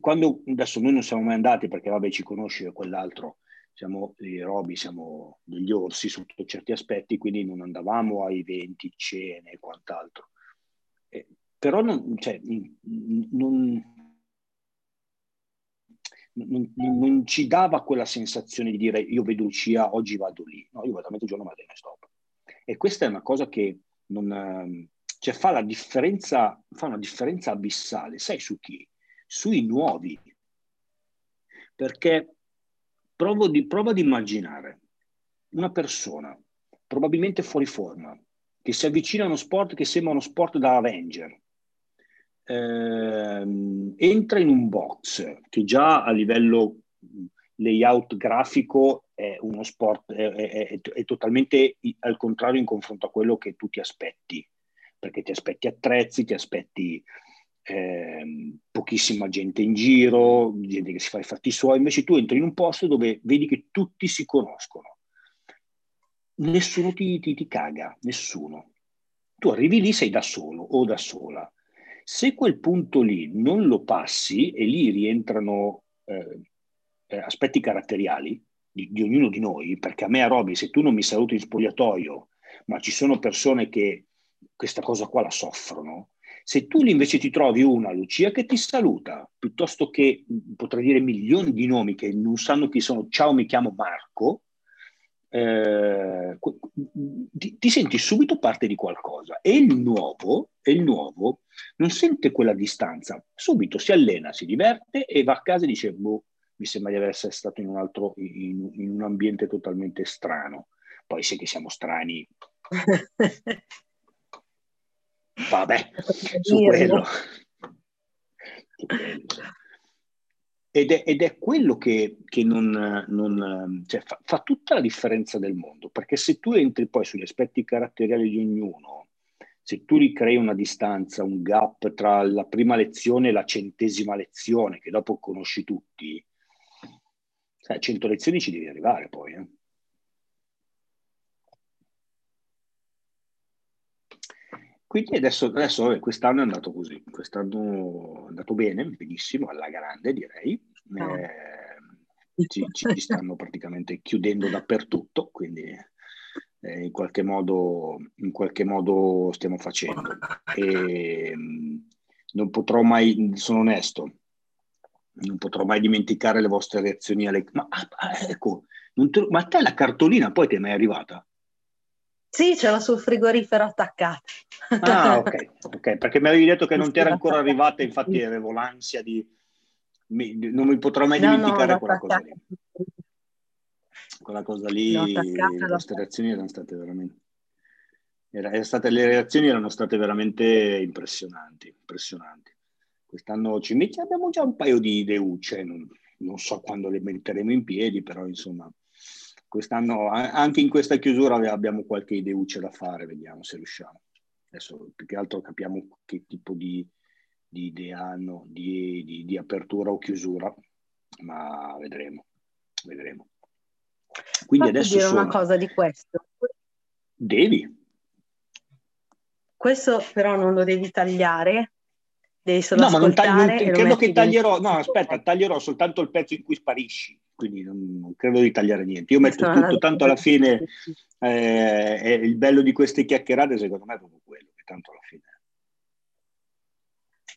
quando adesso noi non siamo mai andati perché vabbè ci conosce quell'altro. Siamo i robi siamo degli orsi sotto certi aspetti quindi non andavamo ai eventi cene e quant'altro. Eh, però non, cioè, non, non, non, ci dava quella sensazione di dire io vedo Lucia oggi vado lì no io vado a mezzogiorno vado in stop. E questa è una cosa che non cioè, fa la differenza fa una differenza abissale. Sai su chi sui nuovi. Perché provo di, prova ad immaginare una persona, probabilmente fuori forma, che si avvicina a uno sport che sembra uno sport da Avenger, eh, entra in un box che già a livello layout grafico è uno sport, è, è, è, totalmente al contrario in confronto a quello che tu ti aspetti, perché ti aspetti attrezzi, ti aspetti eh, pochissima gente in giro, gente che si fa i fatti suoi, invece tu entri in un posto dove vedi che tutti si conoscono, nessuno ti, ti, ti caga, nessuno. Tu arrivi lì, sei da solo o da sola. Se quel punto lì non lo passi e lì rientrano eh, eh, aspetti caratteriali di, di, ognuno di noi, perché a me a Roby, se tu non mi saluti in spogliatoio, ma ci sono persone che questa cosa qua la soffrono, se tu invece ti trovi una Lucia che ti saluta, piuttosto che potrei dire milioni di nomi che non sanno chi sono, ciao mi chiamo Marco, eh, ti, ti, senti subito parte di qualcosa e il nuovo, il nuovo non sente quella distanza, subito si allena, si diverte e va a casa e dice boh, mi sembra di essere stato in un altro, in, in un ambiente totalmente strano. Poi sai che siamo strani. *laughs* Vabbè, *laughs* su quello. Ed è, ed è, quello che, che non, non cioè fa, fa, tutta la differenza del mondo, perché se tu entri poi sugli aspetti caratteriali di ognuno, se tu ricrei una distanza, un gap tra la prima lezione e la centesima lezione, che dopo conosci tutti, a 100 lezioni ci devi arrivare poi. Eh. Quindi adesso, adesso quest'anno è andato così, quest'anno è andato bene, benissimo, alla grande direi. Ah. Eh, ci, ci, stanno praticamente chiudendo dappertutto, quindi eh, in, qualche modo, in qualche modo stiamo facendo. E, non potrò mai, sono onesto, non potrò mai dimenticare le vostre reazioni alle... Ma, ah, ah ecco, te... ma a te la cartolina poi ti è mai arrivata? Sì, ce l'ho sul frigorifero attaccata. Ah, ok, ok, perché mi avevi detto che non ti era ancora arrivata, infatti avevo l'ansia di... Mi... non mi potrò mai dimenticare no, quella cosa lì. Quella cosa lì, le vostre reazioni erano state veramente... Era, state, le reazioni erano state veramente impressionanti, impressionanti. Quest'anno ci metti, abbiamo già un paio di ideucce, non, non so quando le metteremo in piedi, però insomma, quest'anno anche in questa chiusura abbiamo qualche ideuccia da fare, vediamo se riusciamo. Adesso più che altro capiamo che tipo di, di idea hanno di, di, di, apertura o chiusura, ma vedremo, vedremo. Quindi Posso adesso dire sono... una cosa di questo? Devi. Questo però non lo devi tagliare Devi solo no, ma non, tag- non credo che taglierò, no, aspetta, taglierò soltanto il pezzo in cui sparisci, quindi non, non credo di tagliare niente. Io metto tutto, tanto alla fine eh, il bello di queste chiacchierate secondo me è proprio quello, che tanto alla fine.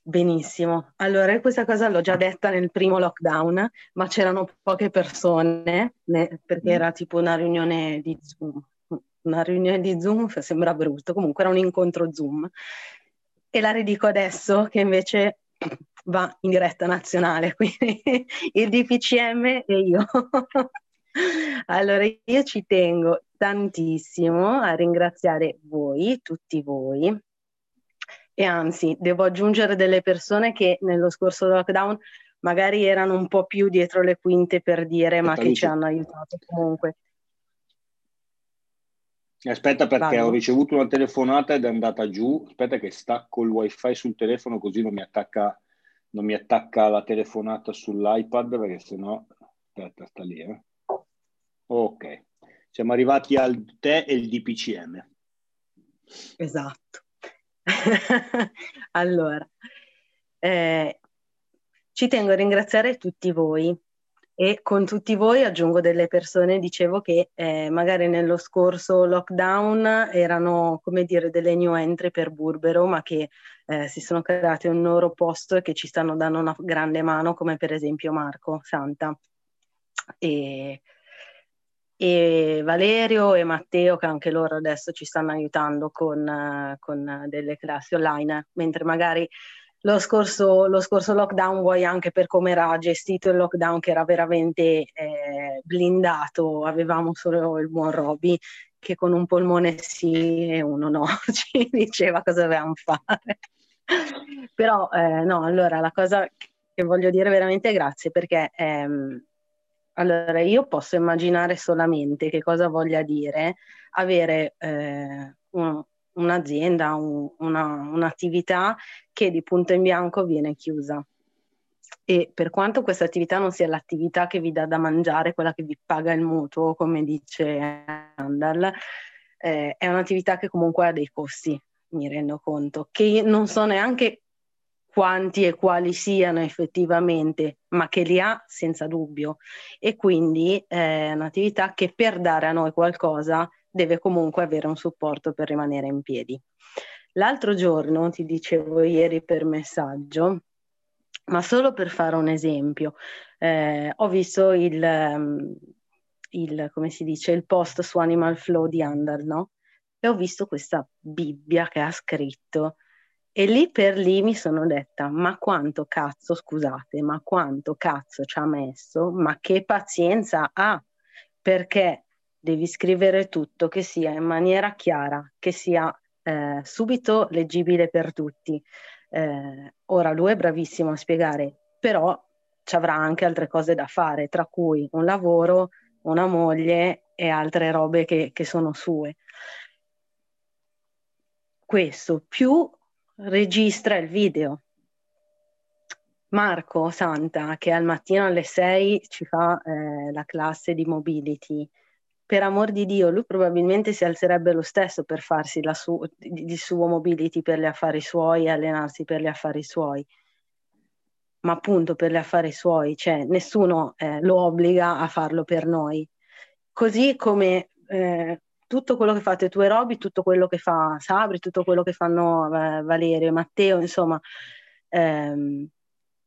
Benissimo, allora questa cosa l'ho già detta nel primo lockdown, ma c'erano poche persone, né, perché mm. era tipo una riunione di Zoom, una riunione di Zoom sembra brutto, comunque era un incontro Zoom e la ridico adesso che invece va in diretta nazionale, *laughs* quindi il DPCM e io. *laughs* allora io ci tengo tantissimo a ringraziare voi, tutti voi, e anzi devo aggiungere delle persone che nello scorso lockdown magari erano un po' più dietro le quinte per dire ma che ci hanno aiutato comunque. Aspetta perché Vado. ho ricevuto una telefonata ed è andata giù. Aspetta che stacco il wifi sul telefono così non mi attacca, non mi attacca la telefonata sull'iPad perché sennò... Aspetta, sta lì. Eh. Ok, siamo arrivati al tè e il DPCM. Esatto. *laughs* allora, eh, ci tengo a ringraziare tutti voi e con tutti voi aggiungo delle persone, dicevo che eh, magari nello scorso lockdown erano come dire delle new entry per Burbero, ma che eh, si sono create un loro posto e che ci stanno dando una grande mano, come per esempio Marco Santa. E, e Valerio e Matteo, che anche loro adesso ci stanno aiutando con, con delle classi online, mentre magari lo scorso, lo scorso, lockdown, vuoi anche per come era gestito il lockdown, che era veramente eh, blindato, avevamo solo il buon Roby che con un polmone sì e uno no, *laughs* ci diceva cosa dovevamo fare. Però eh, no, allora la cosa che voglio dire veramente grazie perché ehm, Allora, io posso immaginare solamente che cosa voglia dire avere eh, un, un'azienda, un, una, un'attività che di punto in bianco viene chiusa. E per quanto questa attività non sia l'attività che vi dà da mangiare, quella che vi paga il mutuo, come dice Andal, eh, è un'attività che comunque ha dei costi, mi rendo conto, che non so neanche quanti e quali siano effettivamente, ma che li ha senza dubbio. E quindi è un'attività che per dare a noi qualcosa deve comunque avere un supporto per rimanere in piedi. L'altro giorno, ti dicevo ieri per messaggio, ma solo per fare un esempio, eh, ho visto il, ehm, il, come si dice, il post su Animal Flow di Under, no? E ho visto questa Bibbia che ha scritto e lì per lì mi sono detta, ma quanto cazzo, scusate, ma quanto cazzo ci ha messo, ma che pazienza ha, perché devi scrivere tutto, che sia in maniera chiara, che sia eh, subito leggibile per tutti. Eh, ora lui è bravissimo a spiegare, però ci avrà anche altre cose da fare, tra cui un lavoro, una moglie e altre robe che, che sono sue. Questo più registra il video. Marco Santa, che al mattino alle 6 ci fa eh, la classe di mobility, per amor di Dio, lui probabilmente si alzerebbe lo stesso per farsi su- il suo mobility per gli affari suoi e allenarsi per gli affari suoi. Ma appunto per gli affari suoi, cioè nessuno eh, lo obbliga a farlo per noi. Così come eh, tutto quello che fate tu e Roby, tutto quello che fa Sabri, tutto quello che fanno eh, Valerio e Matteo, insomma, ehm,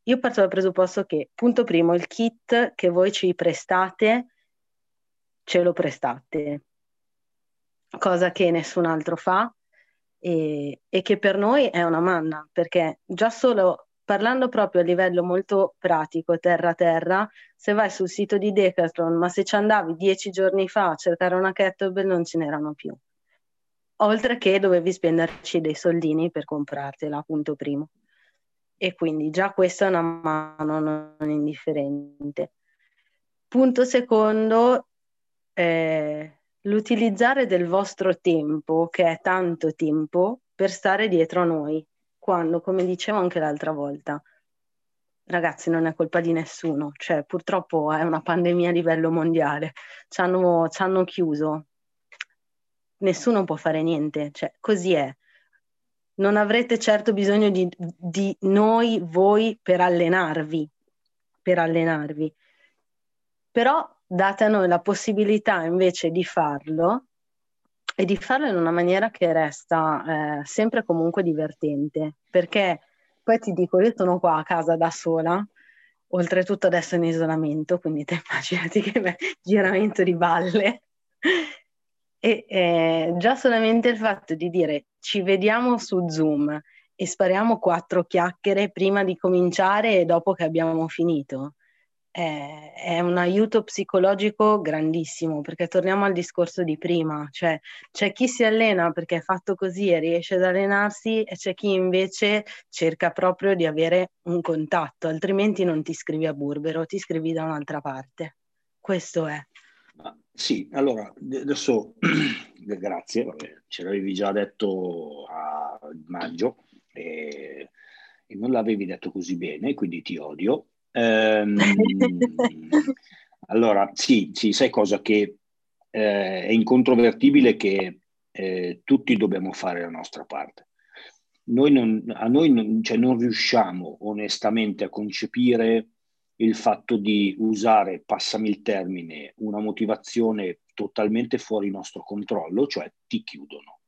io parto dal presupposto che, punto primo, il kit che voi ci prestate, ce lo prestate, cosa che nessun altro fa e, e che per noi è una manna, perché già solo parlando proprio a livello molto pratico, terra-terra, se vai sul sito di Decathlon, ma se ci andavi dieci giorni fa a cercare una kettlebell non ce n'erano più. Oltre che dovevi spenderci dei soldini per comprartela, punto primo. E quindi già questa è una mano non indifferente. Punto secondo, eh, l'utilizzare del vostro tempo, che è tanto tempo, per stare dietro a noi quando, come dicevo anche l'altra volta, ragazzi, non è colpa di nessuno, cioè purtroppo è una pandemia a livello mondiale, ci hanno, ci hanno chiuso, nessuno può fare niente, cioè così è. Non avrete certo bisogno di, di noi, voi, per allenarvi, per allenarvi, però date a noi la possibilità invece di farlo e di farlo in una maniera che resta eh, sempre comunque divertente, perché poi ti dico, io sono qua a casa da sola, oltretutto adesso in isolamento, quindi te *laughs* immaginati che beh, giramento di balle. *laughs* e eh, già solamente il fatto di dire ci vediamo su Zoom e spariamo quattro chiacchiere prima di cominciare e dopo che abbiamo finito, è, è, un aiuto psicologico grandissimo, perché torniamo al discorso di prima, cioè c'è chi si allena perché è fatto così e riesce ad allenarsi e c'è chi invece cerca proprio di avere un contatto, altrimenti non ti iscrivi a Burbero, ti iscrivi da un'altra parte. Questo è. Sì, allora adesso *clears throat* grazie, ce l'avevi già detto a maggio e, e non l'avevi detto così bene, quindi ti odio Ehm, allora, sì, sì, sai cosa? Che eh, è incontrovertibile che eh, tutti dobbiamo fare la nostra parte. Noi non, a noi non, cioè non riusciamo onestamente a concepire il fatto di usare, passami il termine, una motivazione totalmente fuori nostro controllo, cioè ti chiudono.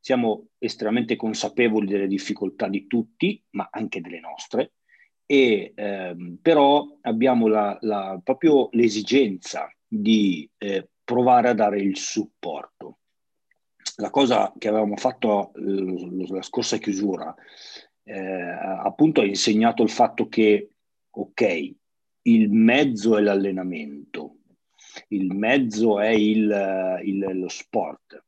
Siamo estremamente consapevoli delle difficoltà di tutti, ma anche delle nostre, e ehm, però abbiamo la, la, proprio l'esigenza di eh, provare a dare il supporto. La cosa che avevamo fatto l- la scorsa chiusura eh, appunto ha insegnato il fatto che, ok, il mezzo è l'allenamento, il mezzo è il, il, lo sport,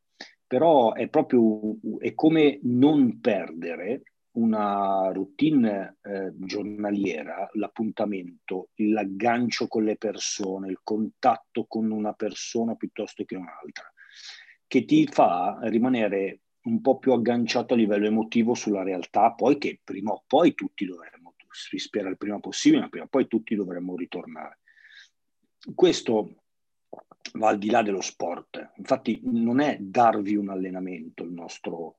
però è proprio è come non perdere una routine eh, giornaliera, l'appuntamento, l'aggancio con le persone, il contatto con una persona piuttosto che un'altra, che ti fa rimanere un po' più agganciato a livello emotivo sulla realtà, poi che prima o poi tutti dovremmo, si spera il prima possibile, ma prima o poi tutti dovremmo ritornare. Questo va al di là dello sport, infatti non è darvi un allenamento il nostro,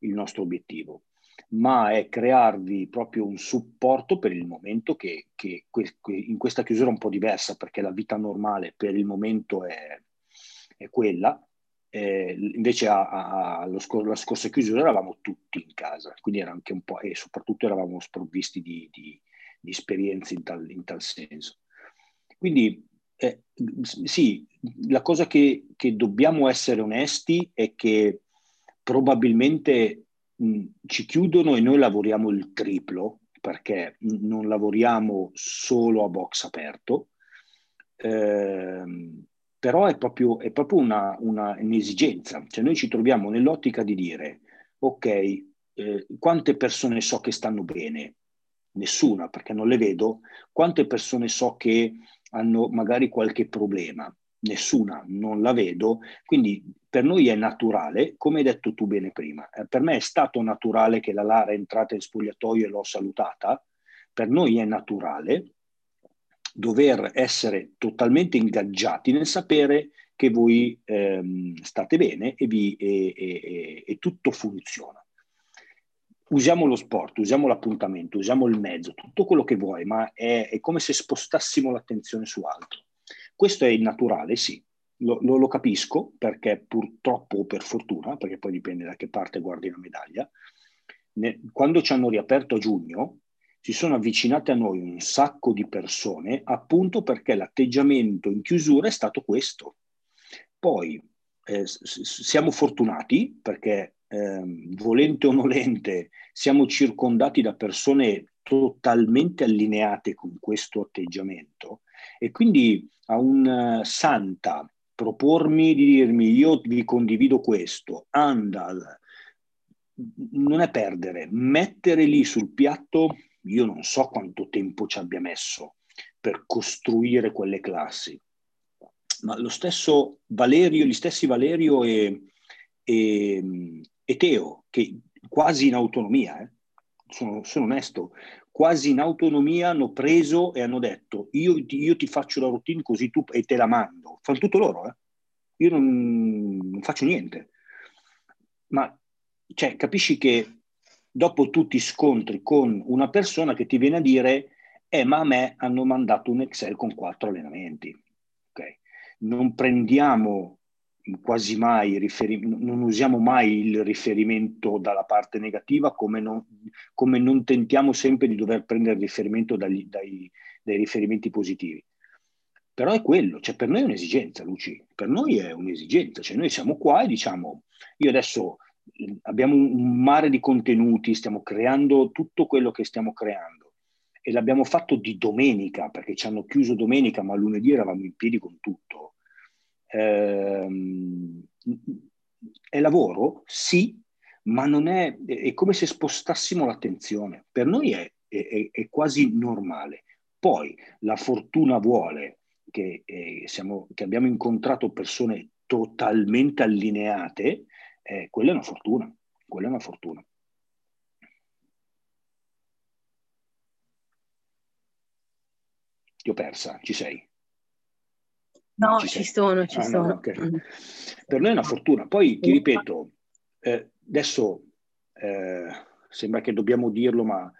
il nostro obiettivo, ma è crearvi proprio un supporto per il momento che, che, in questa chiusura un po' diversa, perché la vita normale per il momento è, è quella, eh, invece a, a, a scor- la scorsa chiusura eravamo tutti in casa, quindi era anche un po' e soprattutto eravamo sprovvisti di, di, di esperienze in tal, in tal, senso. Quindi eh, sì, la cosa che, che dobbiamo essere onesti è che probabilmente ci chiudono e noi lavoriamo il triplo perché non lavoriamo solo a box aperto, eh, però è proprio, è proprio una, una, un'esigenza. Cioè noi ci troviamo nell'ottica di dire, ok, eh, quante persone so che stanno bene? Nessuna, perché non le vedo. Quante persone so che hanno magari qualche problema? Nessuna, non la vedo, quindi per noi è naturale, come hai detto tu bene prima, eh, per me è stato naturale che la Lara è entrata in spogliatoio e l'ho salutata, per noi è naturale dover essere totalmente ingaggiati nel sapere che voi ehm, state bene e, vi, e, e, e tutto funziona. Usiamo lo sport, usiamo l'appuntamento, usiamo il mezzo, tutto quello che vuoi, ma è, è, come se spostassimo l'attenzione su altro. Questo è il naturale, sì, lo, lo, lo, capisco perché purtroppo o per fortuna, perché poi dipende da che parte guardi la medaglia, ne, quando ci hanno riaperto a giugno si sono avvicinate a noi un sacco di persone appunto perché l'atteggiamento in chiusura è stato questo. Poi eh, siamo fortunati perché eh, volente o nolente siamo circondati da persone totalmente allineate con questo atteggiamento e quindi a un uh, santa propormi di dirmi io vi condivido questo, andal, non è perdere, mettere lì sul piatto, io non so quanto tempo ci abbia messo per costruire quelle classi, ma lo stesso Valerio, gli stessi Valerio e, e, e Teo, che quasi in autonomia, eh, sono, sono onesto, quasi in autonomia hanno preso e hanno detto io, io ti faccio la routine così tu e te la mando. Fanno tutto loro, eh? Io non, non faccio niente. Ma cioè, capisci che dopo tu ti scontri con una persona che ti viene a dire eh, ma a me hanno mandato un Excel con quattro allenamenti. Okay? Non prendiamo quasi mai riferimento, non usiamo mai il riferimento dalla parte negativa come non, come non tentiamo sempre di dover prendere riferimento dagli, dai, dai, riferimenti positivi. Però è quello, cioè per noi è un'esigenza, Luci, per noi è un'esigenza, cioè noi siamo qua e diciamo, io adesso abbiamo un mare di contenuti, stiamo creando tutto quello che stiamo creando. E l'abbiamo fatto di domenica, perché ci hanno chiuso domenica, ma lunedì eravamo in piedi con tutto Ehm, è lavoro? Sì, ma non è, è come se spostassimo l'attenzione. Per noi è, è, è quasi normale. Poi la fortuna vuole che, eh, siamo, che abbiamo incontrato persone totalmente allineate, eh, quella è una fortuna, quella è una fortuna. Ti ho persa, ci sei? No, ci, ci sono, ci ah, sono. No, okay. mm. Per noi è una fortuna. Poi ti ripeto, eh, adesso eh, sembra che dobbiamo dirlo, ma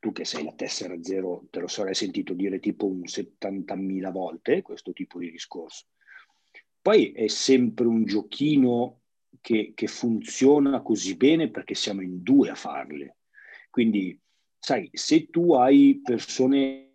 tu che sei la tessera zero te lo sarei sentito dire tipo un 70.000 volte questo tipo di discorso. Poi è sempre un giochino che, che funziona così bene perché siamo in due a farle. Quindi, sai, se tu hai persone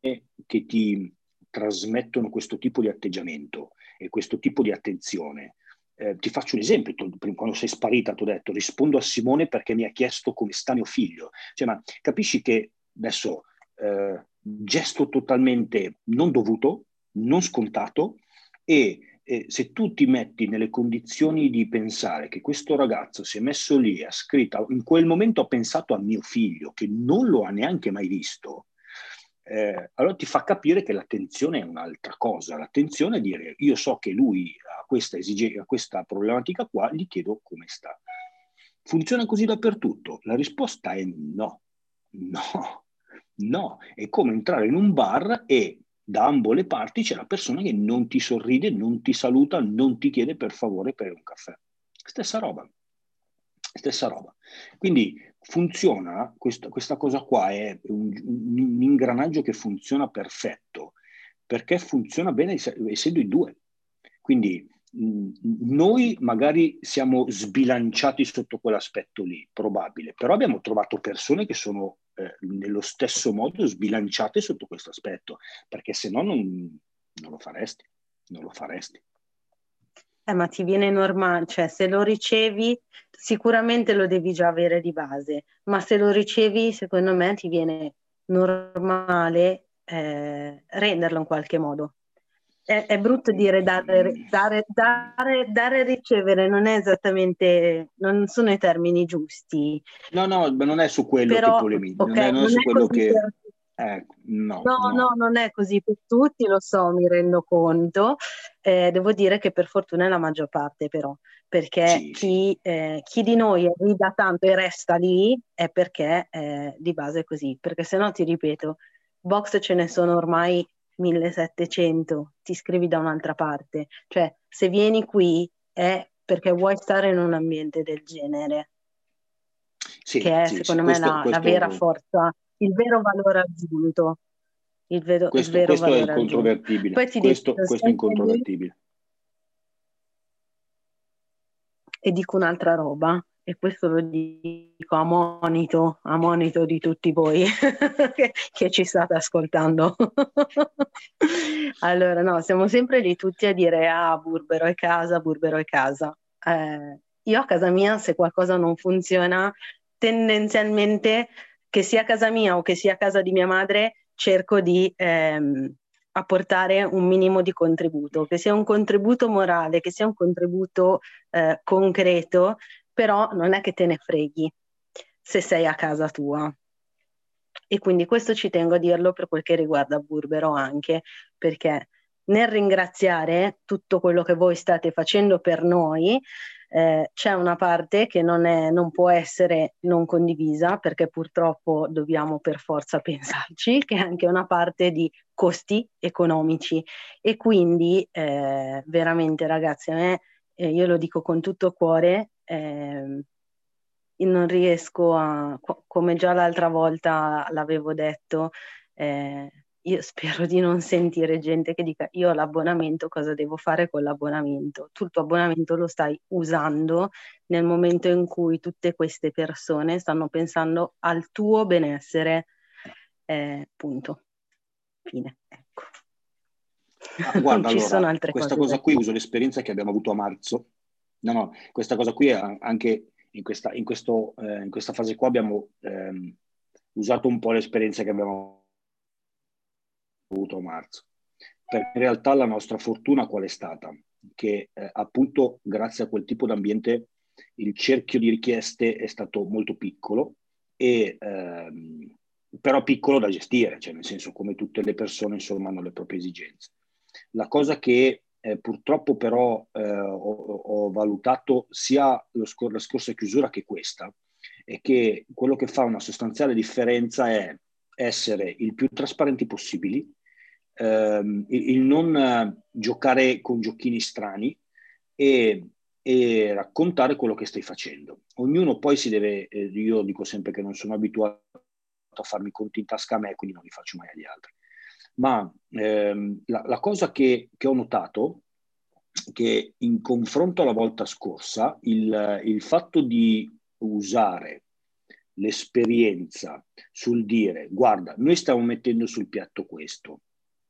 che ti, trasmettono questo tipo di atteggiamento e questo tipo di attenzione. Eh, ti faccio un esempio, tu, quando sei sparita ti ho detto rispondo a Simone perché mi ha chiesto come sta mio figlio. Cioè, ma capisci che adesso eh, gesto totalmente non dovuto, non scontato e eh, se tu ti metti nelle condizioni di pensare che questo ragazzo si è messo lì, ha scritto, in quel momento ho pensato a mio figlio, che non lo ha neanche mai visto, eh, allora ti fa capire che l'attenzione è un'altra cosa. L'attenzione è dire io so che lui ha questa esigenza, questa problematica qua, gli chiedo come sta. Funziona così dappertutto? La risposta è no, no, no. È come entrare in un bar e da ambo le parti c'è la persona che non ti sorride, non ti saluta, non ti chiede per favore per un caffè. Stessa roba. Stessa roba. Quindi funziona, questa, questa cosa qua è un, un, ingranaggio che funziona perfetto, perché funziona bene essendo in due. Quindi noi magari siamo sbilanciati sotto quell'aspetto lì, probabile, però abbiamo trovato persone che sono eh, nello stesso modo sbilanciate sotto questo aspetto, perché se no non, non lo faresti, non lo faresti. Eh, ma ti viene normale, cioè se lo ricevi sicuramente lo devi già avere di base, ma se lo ricevi secondo me ti viene normale eh, renderlo in qualche modo è, è, brutto dire dare, dare, dare, dare, ricevere, non è esattamente, non sono i termini giusti. No, no, ma non è su quello Però, che polemizzo, okay, non non è su quello che... Per... Eh, no, no, no, no, non è così per tutti, lo so, mi rendo conto. Eh, devo dire che per fortuna è la maggior parte, però, perché sì. chi, eh, chi, di noi rida tanto e resta lì è perché eh, di base è così. Perché se no, ti ripeto, box ce ne sono ormai 1700, ti iscrivi da un'altra parte. Cioè, se vieni qui è perché vuoi stare in un ambiente del genere, sì, che è sì, secondo me questo, la, questo... la, vera forza, il vero valore aggiunto. Il, vero, questo, il vero questo è incontrovertibile. Questo, dico, questo è incontrovertibile. E dico un'altra roba, e questo lo dico a monito, a monito di tutti voi *laughs* che, che, ci state ascoltando. *laughs* allora, no, siamo sempre lì tutti a dire, ah, Burbero è casa, Burbero è casa. Eh, io a casa mia, se qualcosa non funziona, tendenzialmente, che sia casa mia o che sia casa di mia madre, cerco di ehm, apportare un minimo di contributo, che sia un contributo morale, che sia un contributo eh, concreto, però non è che te ne freghi se sei a casa tua. E quindi questo ci tengo a dirlo per quel che riguarda Burbero anche, perché nel ringraziare tutto quello che voi state facendo per noi, eh, c'è una parte che non, è, non, può essere non condivisa perché purtroppo dobbiamo per forza *laughs* pensarci, che è anche una parte di costi economici. E quindi eh, veramente ragazzi, a me, eh, io lo dico con tutto cuore, eh, non riesco a, come già l'altra volta l'avevo detto, eh, io spero di non sentire gente che dica io ho l'abbonamento, cosa devo fare con l'abbonamento? Tu il tuo abbonamento lo stai usando nel momento in cui tutte queste persone stanno pensando al tuo benessere, eh, punto. Fine, ecco. Ah, guarda, *laughs* allora, questa cosa qui uso l'esperienza che abbiamo avuto a marzo No, no, questa cosa qui anche in questa, in questo, eh, in questa fase qua abbiamo ehm, usato un po' l'esperienza che abbiamo avuto a marzo. Perché in realtà la nostra fortuna qual è stata? Che eh, appunto grazie a quel tipo di ambiente il cerchio di richieste è stato molto piccolo e ehm, però piccolo da gestire, cioè nel senso come tutte le persone insomma hanno le proprie esigenze. La cosa che eh, purtroppo però eh, ho, ho, valutato sia scor- la scorsa chiusura che questa, è che quello che fa una sostanziale differenza è essere il più trasparenti possibili, ehm, il, non eh, giocare con giochini strani e, e, raccontare quello che stai facendo. Ognuno poi si deve, eh, io dico sempre che non sono abituato a farmi conti in tasca a me, quindi non li faccio mai agli altri ma ehm, la, la, cosa che, che, ho notato che in confronto alla volta scorsa il, il fatto di usare l'esperienza sul dire guarda, noi stiamo mettendo sul piatto questo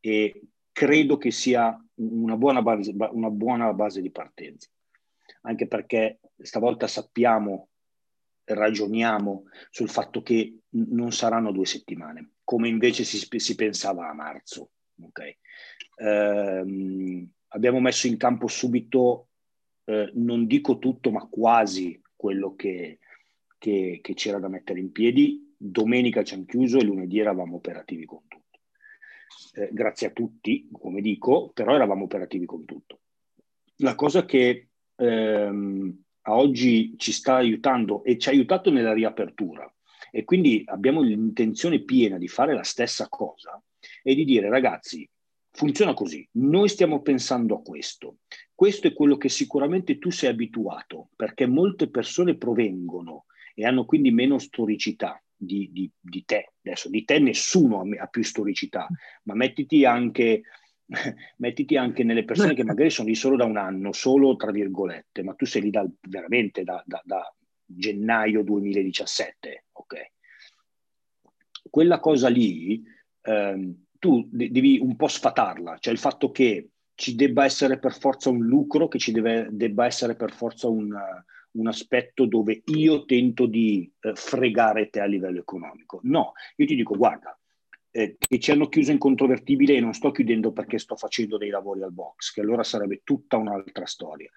e credo che sia una buona base, una buona base di partenza, anche perché stavolta sappiamo, ragioniamo sul fatto che non saranno due settimane, come invece si, si pensava a marzo. Okay? Ehm, abbiamo messo in campo subito, eh, non dico tutto, ma quasi quello che, che, che c'era da mettere in piedi. Domenica ci hanno chiuso e lunedì eravamo operativi con. Eh, grazie a tutti, come dico, però eravamo operativi con tutto. La cosa che ehm, a oggi ci sta aiutando e ci ha aiutato nella riapertura e quindi abbiamo l'intenzione piena di fare la stessa cosa e di dire ragazzi, funziona così, noi stiamo pensando a questo, questo è quello che sicuramente tu sei abituato perché molte persone provengono e hanno quindi meno storicità di, di, di te. Adesso di te nessuno ha più storicità, ma mettiti anche *laughs* mettiti anche nelle persone che magari sono lì solo da un anno, solo tra virgolette, ma tu sei lì da, veramente da, da, da gennaio 2017, ok? Quella cosa lì ehm, tu de- devi un po' sfatarla, cioè il fatto che ci debba essere per forza un lucro, che ci deve, debba essere per forza un, un aspetto dove io tento di eh, fregare te a livello economico. No, io ti dico, guarda, eh, che ci hanno chiuso in controvertibile e non sto chiudendo perché sto facendo dei lavori al box, che allora sarebbe tutta un'altra storia.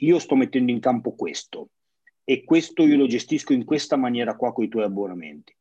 Io sto mettendo in campo questo e questo io lo gestisco in questa maniera qua con i tuoi abbonamenti.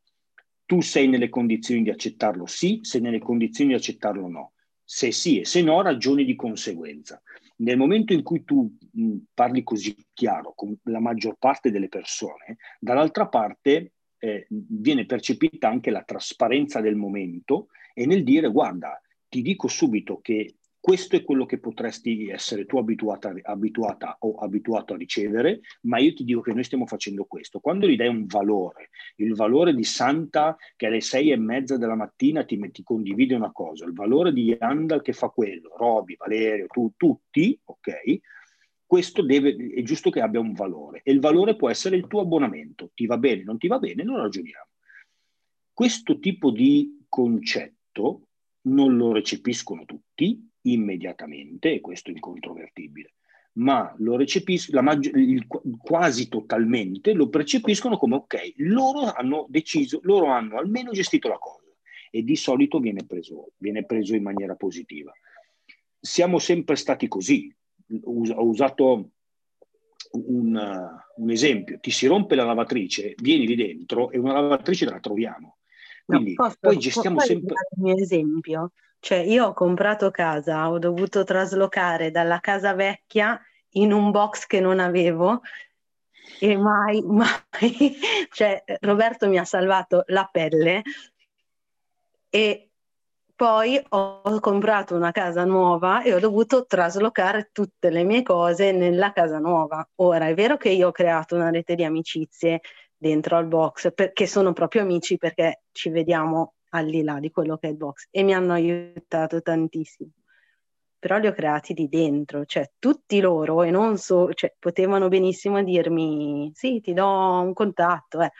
Tu sei nelle condizioni di accettarlo sì, sei nelle condizioni di accettarlo no. Se sì e se no, ragioni di conseguenza. Nel momento in cui tu mh, parli così chiaro con la maggior parte delle persone, dall'altra parte eh, viene percepita anche la trasparenza del momento e nel dire guarda, ti dico subito che questo è quello che potresti essere tu abituata, abituata, o abituato a ricevere, ma io ti dico che noi stiamo facendo questo. Quando gli dai un valore, il valore di Santa che alle sei e mezza della mattina ti, ti condivide una cosa, il valore di Andal che fa quello, Roby, Valerio, tu, tutti, ok? questo deve, è giusto che abbia un valore e il valore può essere il tuo abbonamento. Ti va bene, non ti va bene, non ragioniamo. Questo tipo di concetto non lo recepiscono tutti immediatamente e questo è incontrovertibile, ma lo recepiscono maggi- quasi totalmente, lo percepiscono come ok, loro hanno deciso, loro hanno almeno gestito la cosa e di solito viene preso, viene preso in maniera positiva. Siamo sempre stati così, ho usato un, un, esempio, ti si rompe la lavatrice, vieni lì dentro e una lavatrice la troviamo. Quindi no, posso, poi gestiamo sempre... Il mio esempio, cioè io ho comprato casa, ho dovuto traslocare dalla casa vecchia in un box che non avevo e mai, *laughs* mai, cioè Roberto mi ha salvato la pelle e poi ho comprato una casa nuova e ho dovuto traslocare tutte le mie cose nella casa nuova. Ora è vero che io ho creato una rete di amicizie dentro al box, perché sono proprio amici perché ci vediamo al di là di quello che è il box e mi hanno aiutato tantissimo. Però li ho creati di dentro, cioè tutti loro e non so, cioè, potevano benissimo dirmi sì, ti do un contatto. Eh.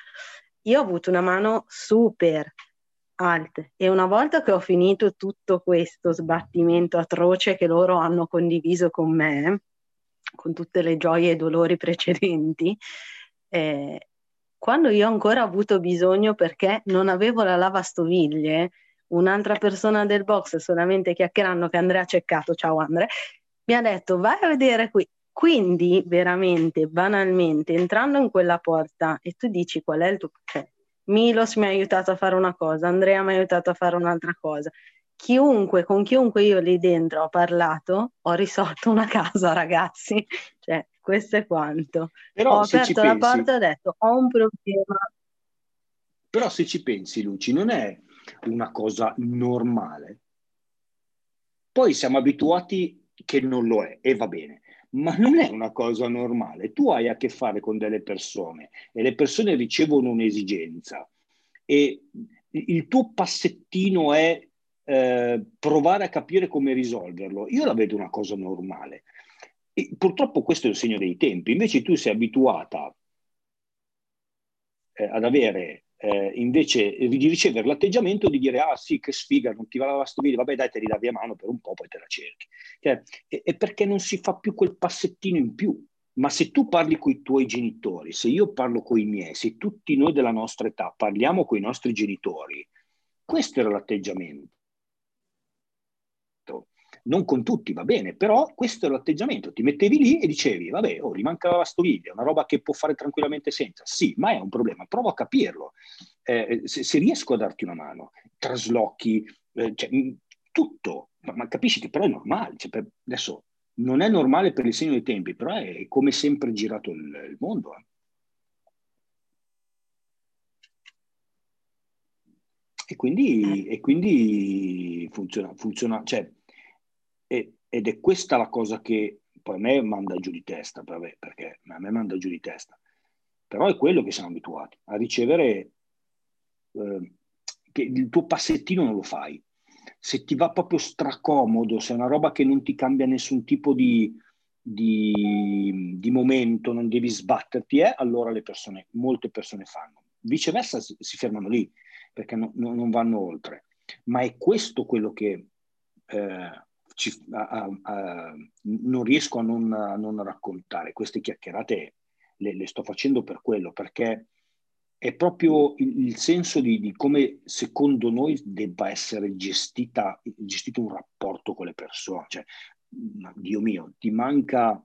Io ho avuto una mano super alte. E una volta che ho finito tutto questo sbattimento atroce che loro hanno condiviso con me, con tutte le gioie e dolori precedenti, eh, quando io ancora ho avuto bisogno perché non avevo la lavastoviglie, un'altra persona del box, solamente chiacchierando che Andrea ceccato, ciao Andrea, mi ha detto vai a vedere qui. Quindi veramente, banalmente, entrando in quella porta e tu dici qual è il tuo... Cioè, Milos mi ha aiutato a fare una cosa, Andrea mi ha aiutato a fare un'altra cosa. Chiunque, con chiunque io lì dentro ho parlato, ho risolto una *laughs* casa, ragazzi. Cioè, questo è quanto. Però, ho aperto la pensi, porta e ho detto, ho un problema. Però se ci pensi, Luci, non è una cosa normale. Poi siamo abituati che non lo è e va bene ma non è una cosa normale. Tu hai a che fare con delle persone e le persone ricevono un'esigenza e il tuo passettino è eh, provare a capire come risolverlo. Io la vedo una cosa normale. E purtroppo questo è il segno dei tempi. Invece tu sei abituata eh, ad avere eh, invece di ricevere l'atteggiamento di dire ah sì che sfiga non ti va la lavastoviglie vabbè dai te li davi a mano per un po' poi te la cerchi. Cioè, è, è perché non si fa più quel passettino in più? Ma se tu parli con i tuoi genitori se io parlo con i miei se tutti noi della nostra età parliamo con i nostri genitori questo era l'atteggiamento non con tutti va bene, però questo è l'atteggiamento, ti mettevi lì e dicevi, vabbè, oh, rimanca la lavastoviglie, è una roba che può fare tranquillamente senza, sì, ma è un problema, provo a capirlo, eh, se, se, riesco a darti una mano, traslochi, eh, cioè, tutto, ma, ma, capisci che però è normale, cioè, per, adesso non è normale per il segno dei tempi, però è come sempre girato il, il mondo. Eh. E quindi, e quindi funziona, funziona cioè, e, ed è questa la cosa che poi a me manda giù di testa, perché a me manda giù di testa. Però è quello che siamo abituati, a ricevere eh, che il tuo passettino non lo fai. Se ti va proprio stracomodo, se è una roba che non ti cambia nessun tipo di, di, di momento, non devi sbatterti, eh, allora le persone, molte persone fanno. Viceversa si fermano lì, perché no, no, non vanno oltre. Ma è questo quello che eh, ci, a, a, non riesco a non, a non, raccontare. Queste chiacchierate le, le, sto facendo per quello, perché è proprio il, il senso di, di, come secondo noi debba essere gestita, gestito un rapporto con le persone. Cioè, Dio mio, ti manca,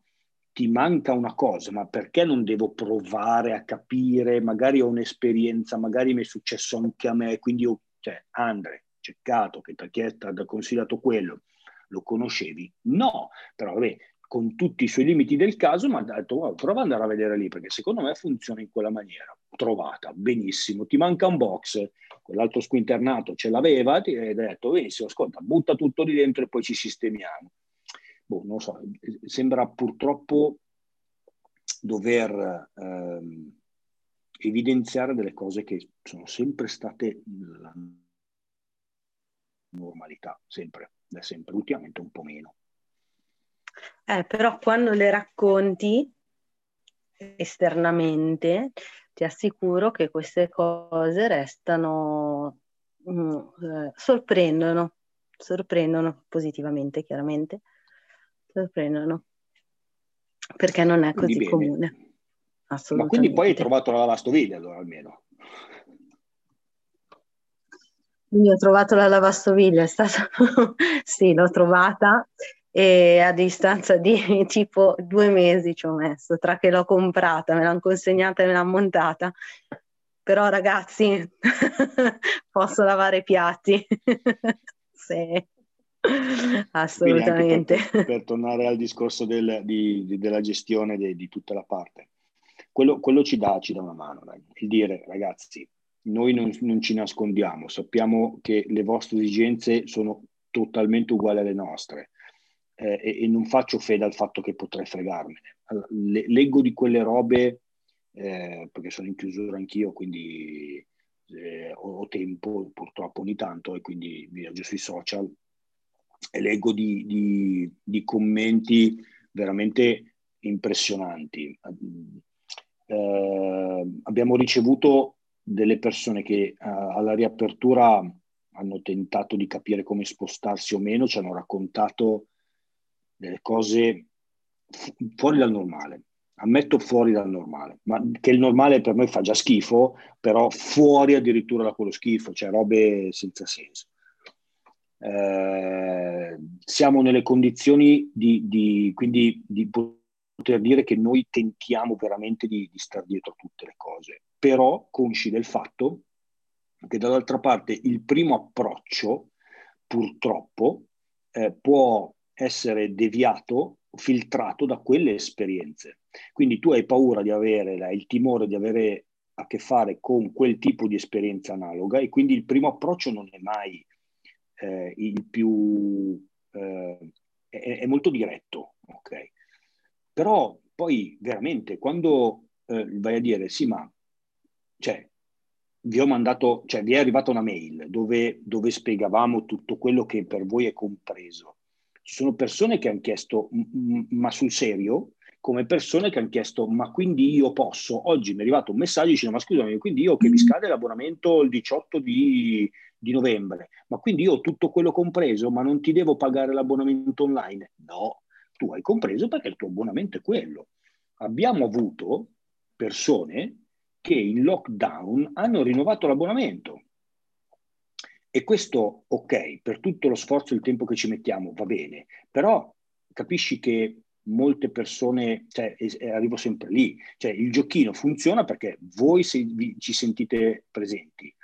ti manca una cosa, ma perché non devo provare a capire? Magari ho un'esperienza, magari mi è successo anche a me, quindi io, cioè, Andre, cercato, che ti ha consigliato quello, lo conoscevi? No, però vabbè, con tutti i suoi limiti del caso, mi ha detto wow, prova ad andare a vedere lì perché secondo me funziona in quella maniera. Trovata, benissimo, ti manca un box, quell'altro squinternato ce l'aveva e ha detto benissimo, ascolta, butta tutto lì dentro e poi ci sistemiamo. Boh, non so, sembra purtroppo dover ehm, evidenziare delle cose che sono sempre state la normalità, sempre da sempre, ultimamente un po' meno. Eh, però quando le racconti esternamente, ti assicuro che queste cose restano, mm, eh, sorprendono, sorprendono positivamente, chiaramente, sorprendono, perché non è così comune. Ma quindi poi hai trovato la lavastoviglie allora almeno? Quindi ho trovato la lavastoviglie, è stata... *laughs* sì, l'ho trovata e a distanza di *laughs* tipo due mesi ci ho messo tra che l'ho comprata, me l'hanno consegnata e me l'hanno montata. Però ragazzi, *laughs* posso lavare i piatti. sì, assolutamente. Per, per, tornare al discorso del, di, di, della gestione de, di tutta la parte, quello, quello ci, dà, ci, dà, una mano, dai. il dire ragazzi, noi non, non, ci nascondiamo, sappiamo che le vostre esigenze sono totalmente uguali alle nostre eh, e, e, non faccio fede al fatto che potrei fregarmene. Allora, le, leggo di quelle robe eh, perché sono in chiusura anch'io, quindi eh, ho, ho, tempo purtroppo ogni tanto e quindi viaggio sui social e leggo di, di, di commenti veramente impressionanti. Eh, abbiamo ricevuto delle persone che uh, alla riapertura hanno tentato di capire come spostarsi o meno, ci hanno raccontato delle cose fu- fuori dal normale. Ammetto fuori dal normale, ma che il normale per noi fa già schifo, però fuori addirittura da quello schifo, cioè robe senza senso. Eh, siamo nelle condizioni di, di, quindi di poter dire che noi tentiamo veramente di, di stare dietro a tutte le cose però consci del fatto che dall'altra parte il primo approccio purtroppo eh, può essere deviato, filtrato da quelle esperienze. Quindi tu hai paura di avere, il timore di avere a che fare con quel tipo di esperienza analoga e quindi il primo approccio non è mai eh, il più... Eh, è, è, molto diretto, ok? Però poi veramente quando eh, vai a dire sì ma cioè, vi ho mandato, cioè vi è arrivata una mail dove, dove spiegavamo tutto quello che per voi è compreso. Ci sono persone che hanno chiesto, ma sul serio? Come persone che hanno chiesto, ma quindi io posso? Oggi mi è arrivato un messaggio dicendo, ma scusami, quindi io che mi scade l'abbonamento il 18 di, di novembre, ma quindi io ho tutto quello compreso, ma non ti devo pagare l'abbonamento online? No, tu hai compreso perché il tuo abbonamento è quello. Abbiamo avuto persone che in lockdown hanno rinnovato l'abbonamento. E questo, ok, per tutto lo sforzo e il tempo che ci mettiamo, va bene, però capisci che molte persone, cioè, arrivo sempre lì, cioè il giochino funziona perché voi se, vi, ci sentite presenti,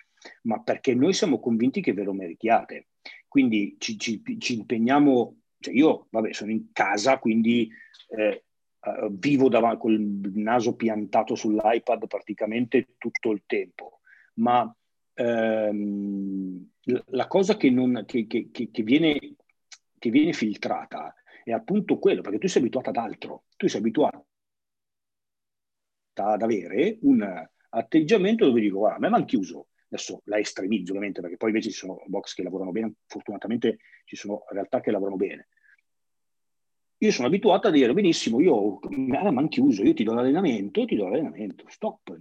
ma perché noi siamo convinti che ve lo meritiate. Quindi ci, ci, ci impegniamo, cioè io, vabbè, sono in casa, quindi eh, uh, vivo davanti col naso piantato sull'iPad praticamente tutto il tempo, ma ehm, la cosa che, non, che, che, che, viene, che viene filtrata è appunto quello, perché tu sei abituato ad altro, tu sei abituato ad avere un atteggiamento dove dico, guarda, a me mi hanno chiuso, adesso la estremizzo ovviamente, perché poi invece ci sono box che lavorano bene, fortunatamente ci sono realtà che lavorano bene, io sono abituato a dire benissimo, io mi hanno chiuso, io ti do l'allenamento, ti do l'allenamento, stop.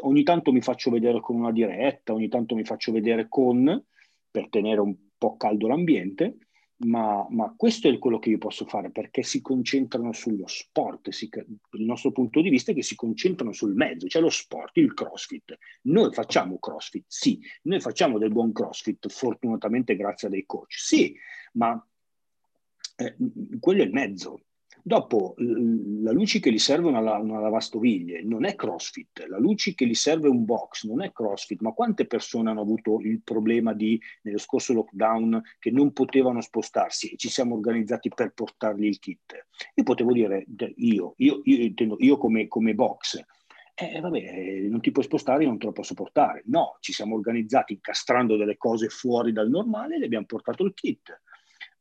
ogni tanto mi faccio vedere con una diretta, ogni tanto mi faccio vedere con, per tenere un po' caldo l'ambiente, ma, ma questo è quello che io posso fare perché si concentrano sullo sport. Si, il nostro punto di vista è che si concentrano sul mezzo, cioè lo sport, il crossfit. Noi facciamo crossfit, sì, noi facciamo del buon crossfit, fortunatamente grazie a dei coach, sì, ma eh, quello è il mezzo. Dopo, la luce che gli serve una, una, lavastoviglie non è CrossFit, la luce che gli serve un box non è CrossFit, ma quante persone hanno avuto il problema di, nello scorso lockdown, che non potevano spostarsi e ci siamo organizzati per portargli il kit? Io potevo dire, io, io, io, io come, come box, eh, vabbè, non ti puoi spostare, non te lo posso portare. No, ci siamo organizzati incastrando delle cose fuori dal normale e le abbiamo portato il kit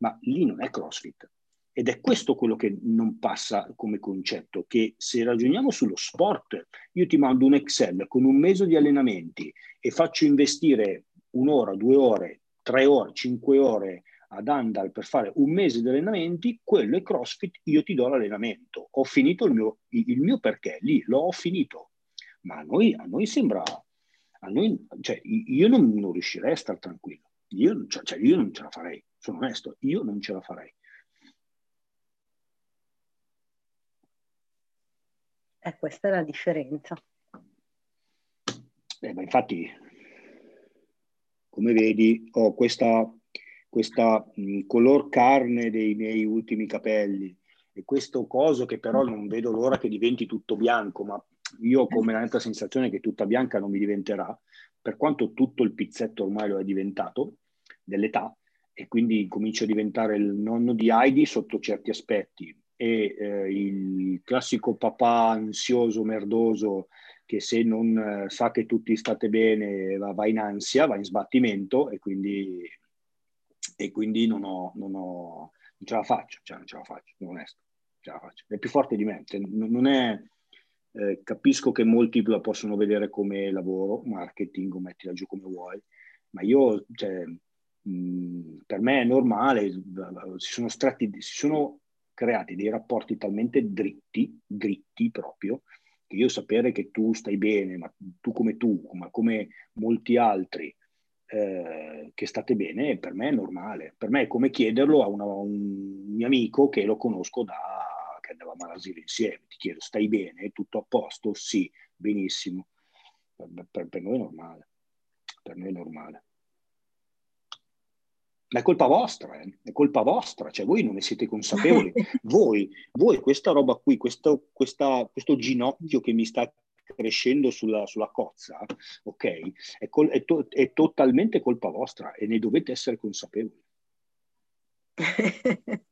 ma lì non è CrossFit. Ed è questo quello che non passa come concetto, che se ragioniamo sullo sport, io ti mando un Excel con un mese di allenamenti e faccio investire un'ora, due ore, tre ore, cinque ore ad Andal per fare un mese di allenamenti, quello è CrossFit, io ti do l'allenamento. Ho finito il mio, il mio perché, lì l'ho finito. Ma a noi, a noi sembra, a noi, cioè, io non, non riuscirei a stare tranquillo. Io, cioè, cioè, io non ce la farei sono onesto, io non ce la farei. Eh, questa è la differenza. Eh, ma infatti, come vedi, ho questa, questa mh, color carne dei miei ultimi capelli e questo coso che però non vedo l'ora che diventi tutto bianco, ma io ho come la netta sensazione che tutta bianca non mi diventerà, per quanto tutto il pizzetto ormai lo è diventato, dell'età, e quindi comincio a diventare il nonno di Heidi sotto certi aspetti e eh, il classico papà ansioso, merdoso che se non eh, sa che tutti state bene va, va, in ansia, va in sbattimento e quindi, e quindi non, ho, non, ho, non ce la faccio, cioè non ce la faccio, sono onesto, ce la faccio. È più forte di me, cioè, non è, eh, capisco che molti la possono vedere come lavoro, marketing, mettila giù come vuoi, ma io, cioè, Per me è normale, si sono, stratti, si sono creati dei rapporti talmente dritti, dritti proprio, che io sapere che tu stai bene, ma tu come tu, ma come molti altri eh, che state bene, per me è normale. Per me è come chiederlo a, una, un mio amico che lo conosco da che andavamo all'asilo insieme. Ti chiedo, stai bene? Tutto a posto? Sì, benissimo. Per, per, per noi è normale. Per noi è normale. Ma è colpa vostra, eh? è colpa vostra, cioè voi non ne siete consapevoli. *laughs* voi, voi questa roba qui, questo, questa, questo ginocchio che mi sta crescendo sulla, sulla cozza, ok? È, col, è, to, è totalmente colpa vostra e ne dovete essere consapevoli. *laughs*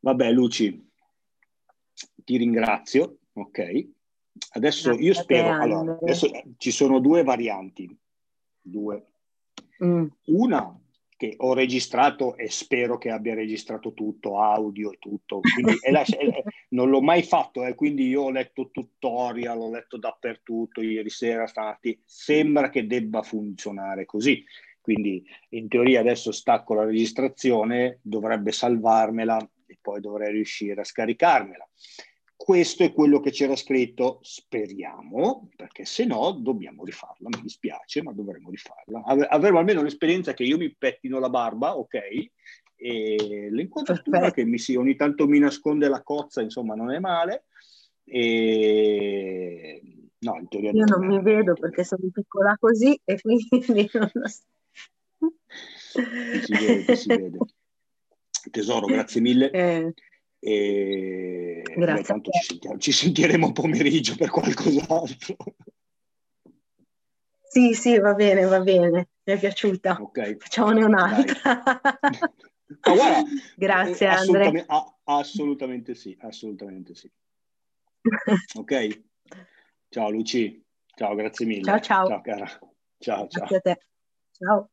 Vabbè, Luci, ti ringrazio, ok? Adesso io spero, allora, adesso ci sono due varianti, due. Mm. Una che ho registrato e spero che abbia registrato tutto, audio e tutto, quindi è la, è, non l'ho mai fatto, eh, quindi io ho letto tutorial, ho letto dappertutto, ieri sera, stati, sembra che debba funzionare così, quindi in teoria adesso stacco la registrazione, dovrebbe salvarmela e poi dovrei riuscire a scaricarmela. Questo è quello che c'era scritto, speriamo, perché se no dobbiamo rifarla, mi dispiace, ma dovremo rifarla. Avremo almeno l'esperienza che io mi pettino la barba, ok? E l'inquadratura che mi si, ogni tanto mi nasconde la cozza, insomma, non è male. E No, in teoria Io non mi vedo perché sono piccola così e quindi *laughs* non lo so. Si vede, si vede. Tesoro, grazie mille. Eh. E grazie. tanto ci, sentiamo, ci sentiremo pomeriggio per qualcos'altro. Sì, sì, va bene, va bene. Mi è piaciuta. Ok. Facciamone un'altra. Guarda, *laughs* Grazie, assolutamente, Andre. assolutamente sì, assolutamente sì. *laughs* Ok? Ciao Luci. Ciao, grazie mille. Ciao, ciao. Ciao cara. Ciao, ciao. Grazie a te. Ciao.